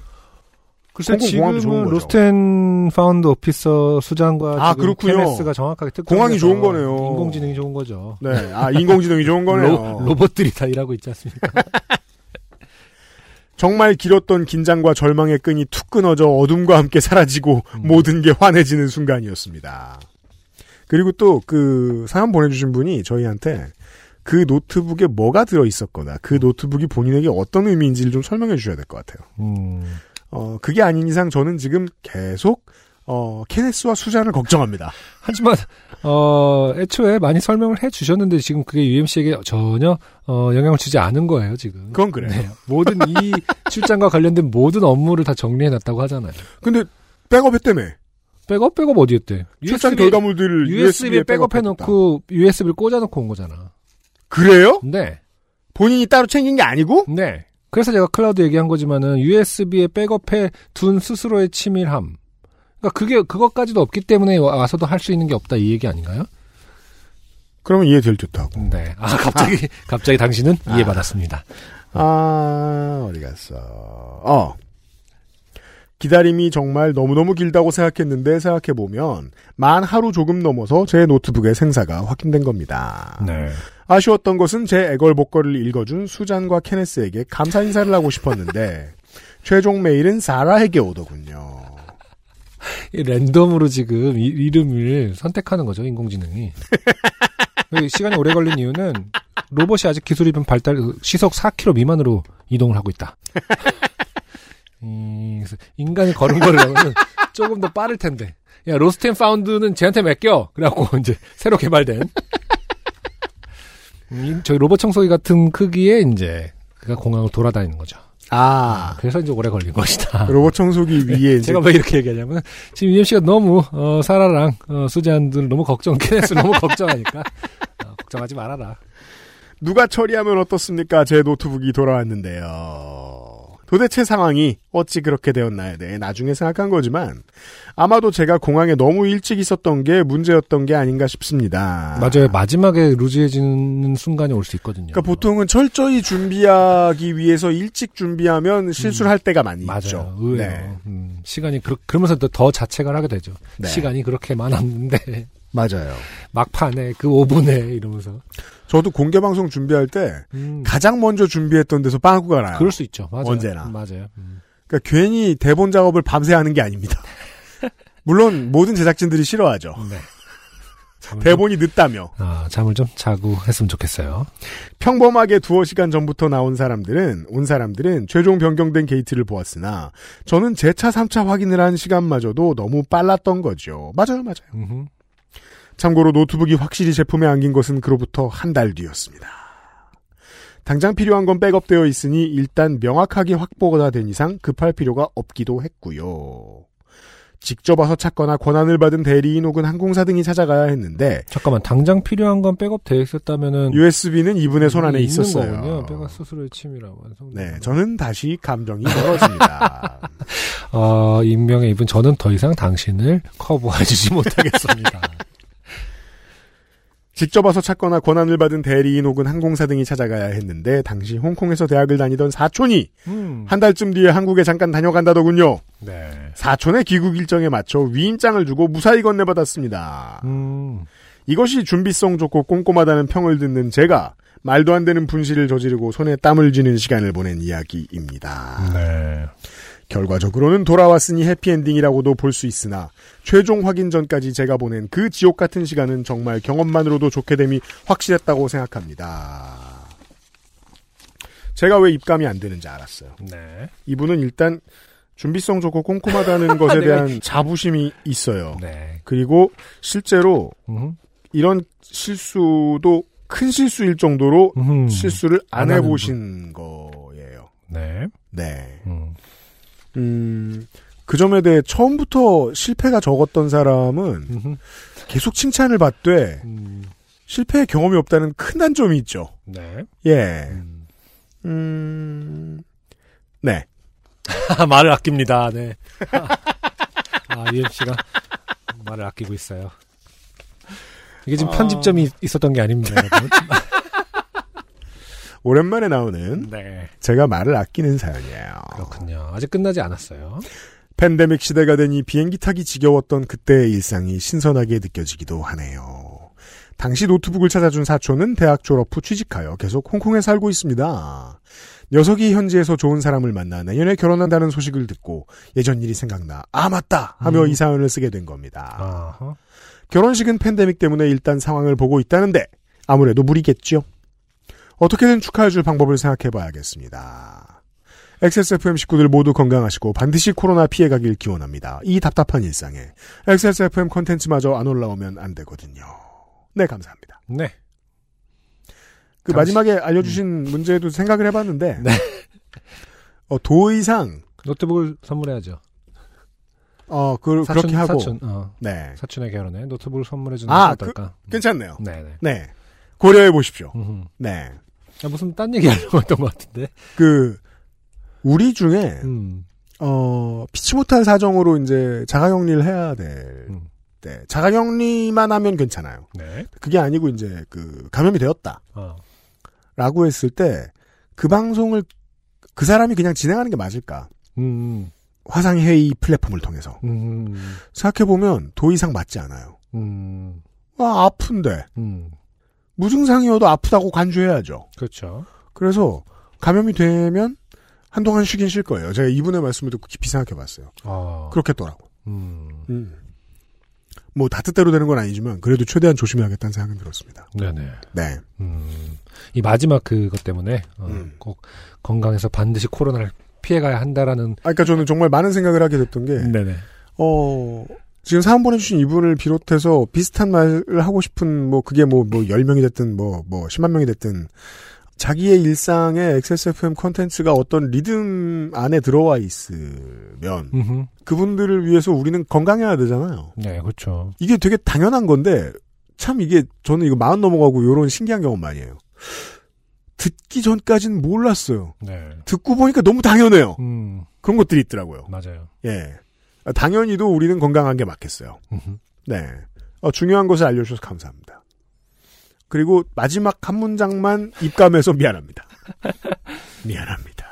글쎄 지금은. Lost and Found Office 수잔과 아, 그렇군요. 케네스가 정확하게 공항이 좋은 거네요. 인공지능이 좋은 거죠. 네, 아 인공지능이 좋은 거네요. 로, 로봇들이 다 일하고 있지 않습니까? 정말 길었던 긴장과 절망의 끈이 툭 끊어져 어둠과 함께 사라지고 음. 모든 게 환해지는 순간이었습니다. 그리고 또 그 사연 보내주신 분이 저희한테 그 노트북에 뭐가 들어 있었거나 그 노트북이 본인에게 어떤 의미인지를 좀 설명해 주셔야 될 것 같아요. 음, 어, 그게 아닌 이상 저는 지금 계속 어, 케네스와 수잔을 걱정합니다. 하지만 어 애초에 많이 설명을 해 주셨는데 지금 그게 UMC에게 전혀 어 영향을 주지 않은 거예요 지금. 그건 그래요. 네, 모든 이 출장과 관련된 모든 업무를 다 정리해 놨다고 하잖아요. 근데 백업했다며. 백업 백업 어디였대? 출장 결과물들을 USB에 백업해. 놓고 USB를 꽂아 놓고 온 거잖아. 그래요? 네. 본인이 따로 챙긴 게 아니고? 네. 그래서 제가 클라우드 얘기한 거지만은 USB에 백업해 둔 스스로의 치밀함. 그러니까 그게 그것까지도 없기 때문에 와- 와서도 할 수 있는 게 없다 이 얘기 아닌가요? 그러면 이해 될 듯하고. 네. 아 갑자기 갑자기 당신은 이해받았습니다. 아, 어디 갔어. 어. 기다림이 정말 너무너무 길다고 생각했는데 생각해보면 만 하루 조금 넘어서 제 노트북의 생사가 확인된 겁니다. 네. 아쉬웠던 것은 제 애걸복걸을 읽어준 수잔과 케네스에게 감사 인사를 하고 싶었는데 최종 메일은 사라에게 오더군요. 이 랜덤으로 지금 이, 이름을 선택하는 거죠 인공지능이. 그 시간이 오래 걸린 이유는 로봇이 아직 기술이 좀 발달 시속 4km 미만으로 이동을 하고 있다. 음, 인간이 걸은 거를 하면 조금 더 빠를 텐데. 야 Lost and Found는 쟤한테 맡겨. 그래갖고 이제 새로 개발된 저희 로봇 청소기 같은 크기의 이제 그가 공항을 돌아다니는 거죠. 아, 그래서 이제 오래 걸린 것이다. 로봇 청소기 위에 이제 제가 왜 이렇게 얘기하냐면 지금 유엠 씨가 너무 어, 사라랑 어, 수잔들 너무 걱정, 케네스 너무 걱정하니까 어, 걱정하지 말아라. 누가 처리하면 어떻습니까? 제 노트북이 돌아왔는데요. 도대체 상황이 어찌 그렇게 되었나에 대해 나중에 생각한 거지만 아마도 제가 공항에 너무 일찍 있었던 게 문제였던 게 아닌가 싶습니다. 맞아요. 마지막에 루즈해지는 순간이 올 수 있거든요. 그러니까 보통은 철저히 준비하기 위해서 일찍 준비하면 실수를 할 때가 많이 음. 맞아요. 있죠. 의외요. 네. 음, 시간이 그러, 그러면서 더, 더 자책을 하게 되죠. 네. 시간이 그렇게 많았는데 맞아요. 막판에 그 5분에 이러면서 저도 공개 방송 준비할 때 음, 가장 먼저 준비했던 데서 빵꾸가 나요. 그럴 수 있죠. 맞아요. 언제나. 맞아요. 음. 그러니까 괜히 대본 작업을 밤새 하는 게 아닙니다. 물론 모든 제작진들이 싫어하죠. 네. 대본이 늦다며. 아, 잠을 좀 자고 했으면 좋겠어요. 평범하게 두어 시간 전부터 나온 사람들은 온 사람들은 최종 변경된 게이트를 보았으나 저는 제 차 3차 확인을 한 시간마저도 너무 빨랐던 거죠. 맞아요, 맞아요. 음흠. 참고로 노트북이 확실히 제품에 안긴 것은 그로부터 한 달 뒤였습니다. 당장 필요한 건 백업되어 있으니 일단 명확하게 확보가 된 이상 급할 필요가 없기도 했고요. 직접 와서 찾거나 권한을 받은 대리인 혹은 항공사 등이 찾아가야 했는데 잠깐만, 당장 필요한 건 백업 되어 있었다면. USB는 이분의 손 안에 있었어요. 거군요. 스스로의 침이라 완성. 네, 저는 다시 감정이 멀어집니다. 어, 익명의 이분, 저는 더 이상 당신을 커버해주지 못하겠습니다. 직접 와서 찾거나 권한을 받은 대리인 혹은 항공사 등이 찾아가야 했는데 당시 홍콩에서 대학을 다니던 사촌이 음. 한 달쯤 뒤에 한국에 잠깐 다녀간다더군요. 네. 사촌의 귀국 일정에 맞춰 위임장을 주고 무사히 건네받았습니다. 음. 이것이 준비성 좋고 꼼꼼하다는 평을 듣는 제가 말도 안 되는 분실을 저지르고 손에 땀을 쥐는 시간을 보낸 이야기입니다. 네. 결과적으로는 돌아왔으니 해피엔딩이라고도 볼 수 있으나 최종 확인 전까지 제가 보낸 그 지옥 같은 시간은 정말 경험만으로도 좋게 됨이 확실했다고 생각합니다. 제가 왜 입감이 안 되는지 알았어요. 네. 이분은 일단 준비성 좋고 꼼꼼하다는 것에 대한 자부심이 있어요. 네. 그리고 실제로 음. 이런 실수도 큰 실수일 정도로 음. 실수를 안 안 해보신 거예요. 네. 네. 음. 음, 그 점에 대해 처음부터 실패가 적었던 사람은. 계속 칭찬을 받되 음. 실패의 경험이 없다는 큰 단점이 있죠. 네. 예. 음. 음, 네. 말을 아낍니다. 네. 아, UMC가 말을 아끼고 있어요. 이게 지금 아. 편집점이 있었던 게 아닙니다, 여러분. 오랜만에 나오는 네. 제가 말을 아끼는 사연이에요. 그렇군요. 아직 끝나지 않았어요. 팬데믹 시대가 되니 비행기 타기 지겨웠던 그때의 일상이 신선하게 느껴지기도 하네요. 당시 노트북을 찾아준 사촌은 대학 졸업 후 취직하여 계속 홍콩에 살고 있습니다. 녀석이 현지에서 좋은 사람을 만나 내년에 결혼한다는 소식을 듣고 예전 일이 생각나 아 맞다 하며 음. 이 사연을 쓰게 된 겁니다. 아하. 결혼식은 팬데믹 때문에 일단 상황을 보고 있다는데 아무래도 무리겠죠. 어떻게든 축하해줄 방법을 생각해봐야겠습니다. XSFM 식구들 모두 건강하시고 반드시 코로나 피해가길 기원합니다. 이 답답한 일상에 XSFM 컨텐츠마저 안 올라오면 안 되거든요. 네, 감사합니다. 네. 그 당시- 마지막에 알려주신 문제도 생각을 해봤는데 네. 어, 도의상 노트북을 선물해야죠. 어, 그, 사촌, 그렇게 하고 사촌, 어, 네, 사촌의 결혼에 노트북을 선물해주는 아, 건 어떨까? 괜찮네요. 네네. 네, 고려해 보십시오. 네, 아, 무슨 딴 얘기 하려고 했던 것 같은데. 그 우리 중에 음. 어, 피치 못할 사정으로 이제 자가격리를 해야 될 음. 때, 자가격리만 하면 괜찮아요. 네. 그게 아니고 이제 그 감염이 되었다. 어. 라고 했을 때, 그 방송을 그 사람이 그냥 진행하는 게 맞을까? 음. 화상회의 플랫폼을 통해서. 음. 생각해보면 더 이상 맞지 않아요. 음. 아, 아픈데. 음. 무증상이어도 아프다고 간주해야죠. 그렇죠. 그래서 감염이 되면 한동안 쉬긴 쉴 거예요. 제가 이분의 말씀을 듣고 깊이 생각해 봤어요. 아. 그렇겠더라고. 음. 음. 뭐, 다 뜻대로 되는 건 아니지만, 그래도 최대한 조심해야겠다는 생각은 들었습니다. 네네. 네. 음. 이 마지막 그것 때문에 어, 음. 꼭 건강에서 반드시 코로나를 피해가야 한다라는. 아, 그러니까 저는 정말 많은 생각을 하게 됐던 게, 네네. 어, 지금 사연 보내주신 이분을 비롯해서 비슷한 말을 하고 싶은, 뭐, 그게 뭐, 뭐, 10명이 됐든, 뭐, 뭐, 10만 명이 됐든, 자기의 일상에 XSFM 컨텐츠가 어떤 리듬 안에 들어와 있으면, 음흠. 그분들을 위해서 우리는 건강해야 되잖아요. 네, 그렇죠. 이게 되게 당연한 건데, 참 이게, 저는 이거 마흔 넘어가고 요런 신기한 경험 많이 해요. 듣기 전까지는 몰랐어요. 네. 듣고 보니까 너무 당연해요. 음. 그런 것들이 있더라고요. 맞아요. 예. 아, 당연히도 우리는 건강한 게 맞겠어요. 네. 어, 중요한 것을 알려주셔서 감사합니다. 그리고 마지막 한 문장만 입감해서 미안합니다. 미안합니다.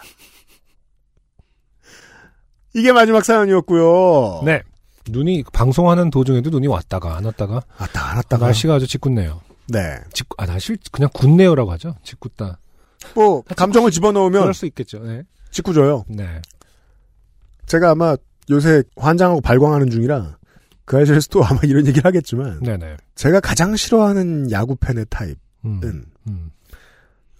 이게 마지막 사연이었고요. 네. 눈이 방송하는 도중에도 눈이 왔다가 안 왔다가 왔다 안 왔다가. 날씨가 아주 짓궂네요. 네. 짓궂 아 날씨 그냥 굳네요라고 하죠. 짓궂다. 뭐 감정을 집어넣으면 그럴 수 있겠죠. 네. 짓궂어요. 네. 제가 아마 요새 환장하고 발광하는 중이라 그 아저씨도 아마 이런 얘기를 하겠지만 네네. 제가 가장 싫어하는 야구 팬의 타입은 음, 음,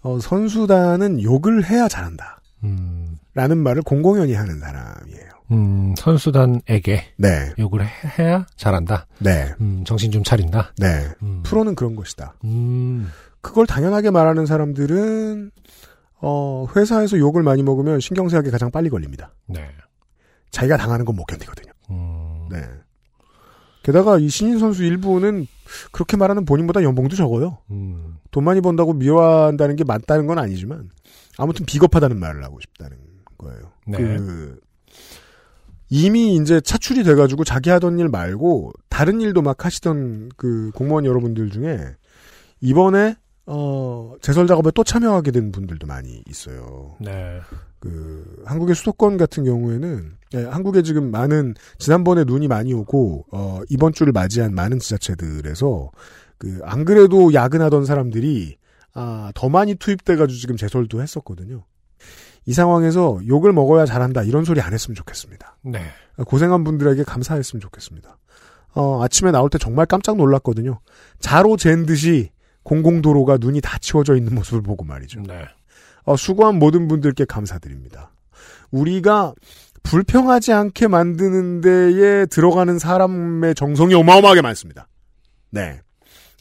어, 선수단은 욕을 해야 잘한다. 음, 라는 말을 공공연히 하는 사람이에요. 음, 선수단에게 네, 욕을 해, 해야 잘한다. 네, 음, 정신 좀 차린다. 네. 음, 프로는 그런 것이다. 음, 그걸 당연하게 말하는 사람들은 어, 회사에서 욕을 많이 먹으면 신경쇠약에 가장 빨리 걸립니다. 네. 자기가 당하는 건 못 견디거든요. 음, 네. 게다가 이 신인 선수 일부는 그렇게 말하는 본인보다 연봉도 적어요. 음, 돈 많이 번다고 미워한다는 게 맞다는 건 아니지만 아무튼 비겁하다는 말을 하고 싶다는 거예요. 네. 그 이미 이제 차출이 돼가지고 자기 하던 일 말고 다른 일도 막 하시던 그 공무원 여러분들 중에 이번에 어 제설 작업에 또 참여하게 된 분들도 많이 있어요. 네. 그 한국의 수도권 같은 경우에는 예, 한국에 지금 많은 지난번에 눈이 많이 오고 어 이번 주를 맞이한 많은 지자체들에서 그 안 그래도 야근하던 사람들이 아 더 많이 투입돼 가지고 지금 제설도 했었거든요. 이 상황에서 욕을 먹어야 잘한다 이런 소리 안 했으면 좋겠습니다. 네. 고생한 분들에게 감사했으면 좋겠습니다. 어 아침에 나올 때 정말 깜짝 놀랐거든요. 자로 잰 듯이 공공도로가 눈이 다 치워져 있는 모습을 보고 말이죠. 네. 어, 수고한 모든 분들께 감사드립니다. 우리가 불평하지 않게 만드는 데에 들어가는 사람의 정성이 어마어마하게 많습니다. 네.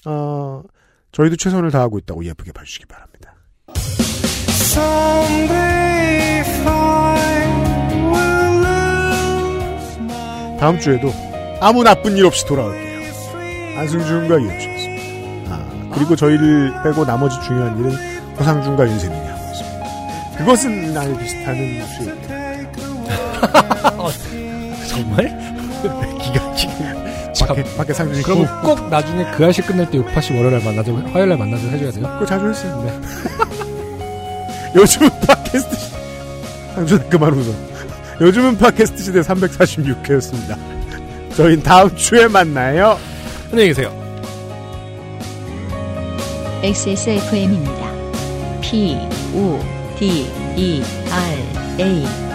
어, 저희도 최선을 다하고 있다고 예쁘게 봐주시기 바랍니다. 다음 주에도 아무 나쁜 일 없이 돌아올게요. 안승준과 이현주였습니다. 아, 그리고 저희를 빼고 나머지 중요한 일은 허상준과 윤세민이 하고 있습니다. 그것은 날 비슷하는 수입. 정말? 기가 막히게. 참. 밖에, 밖에 상준이 그러면 꼭, 꼭 나중에 그 아실 끝낼 때 요파시 월요일날 만나서 화요일날 만나서 해줘야 돼요. 그거 자주 했어요. 네. 요즘은 팟캐스트 시... 상준아 그만 웃어. 요즘은 팟캐스트 시대 346회였습니다. 저희는 다음 주에 만나요. 안녕히 계세요. XSFM입니다. P, O, D, E, R, A.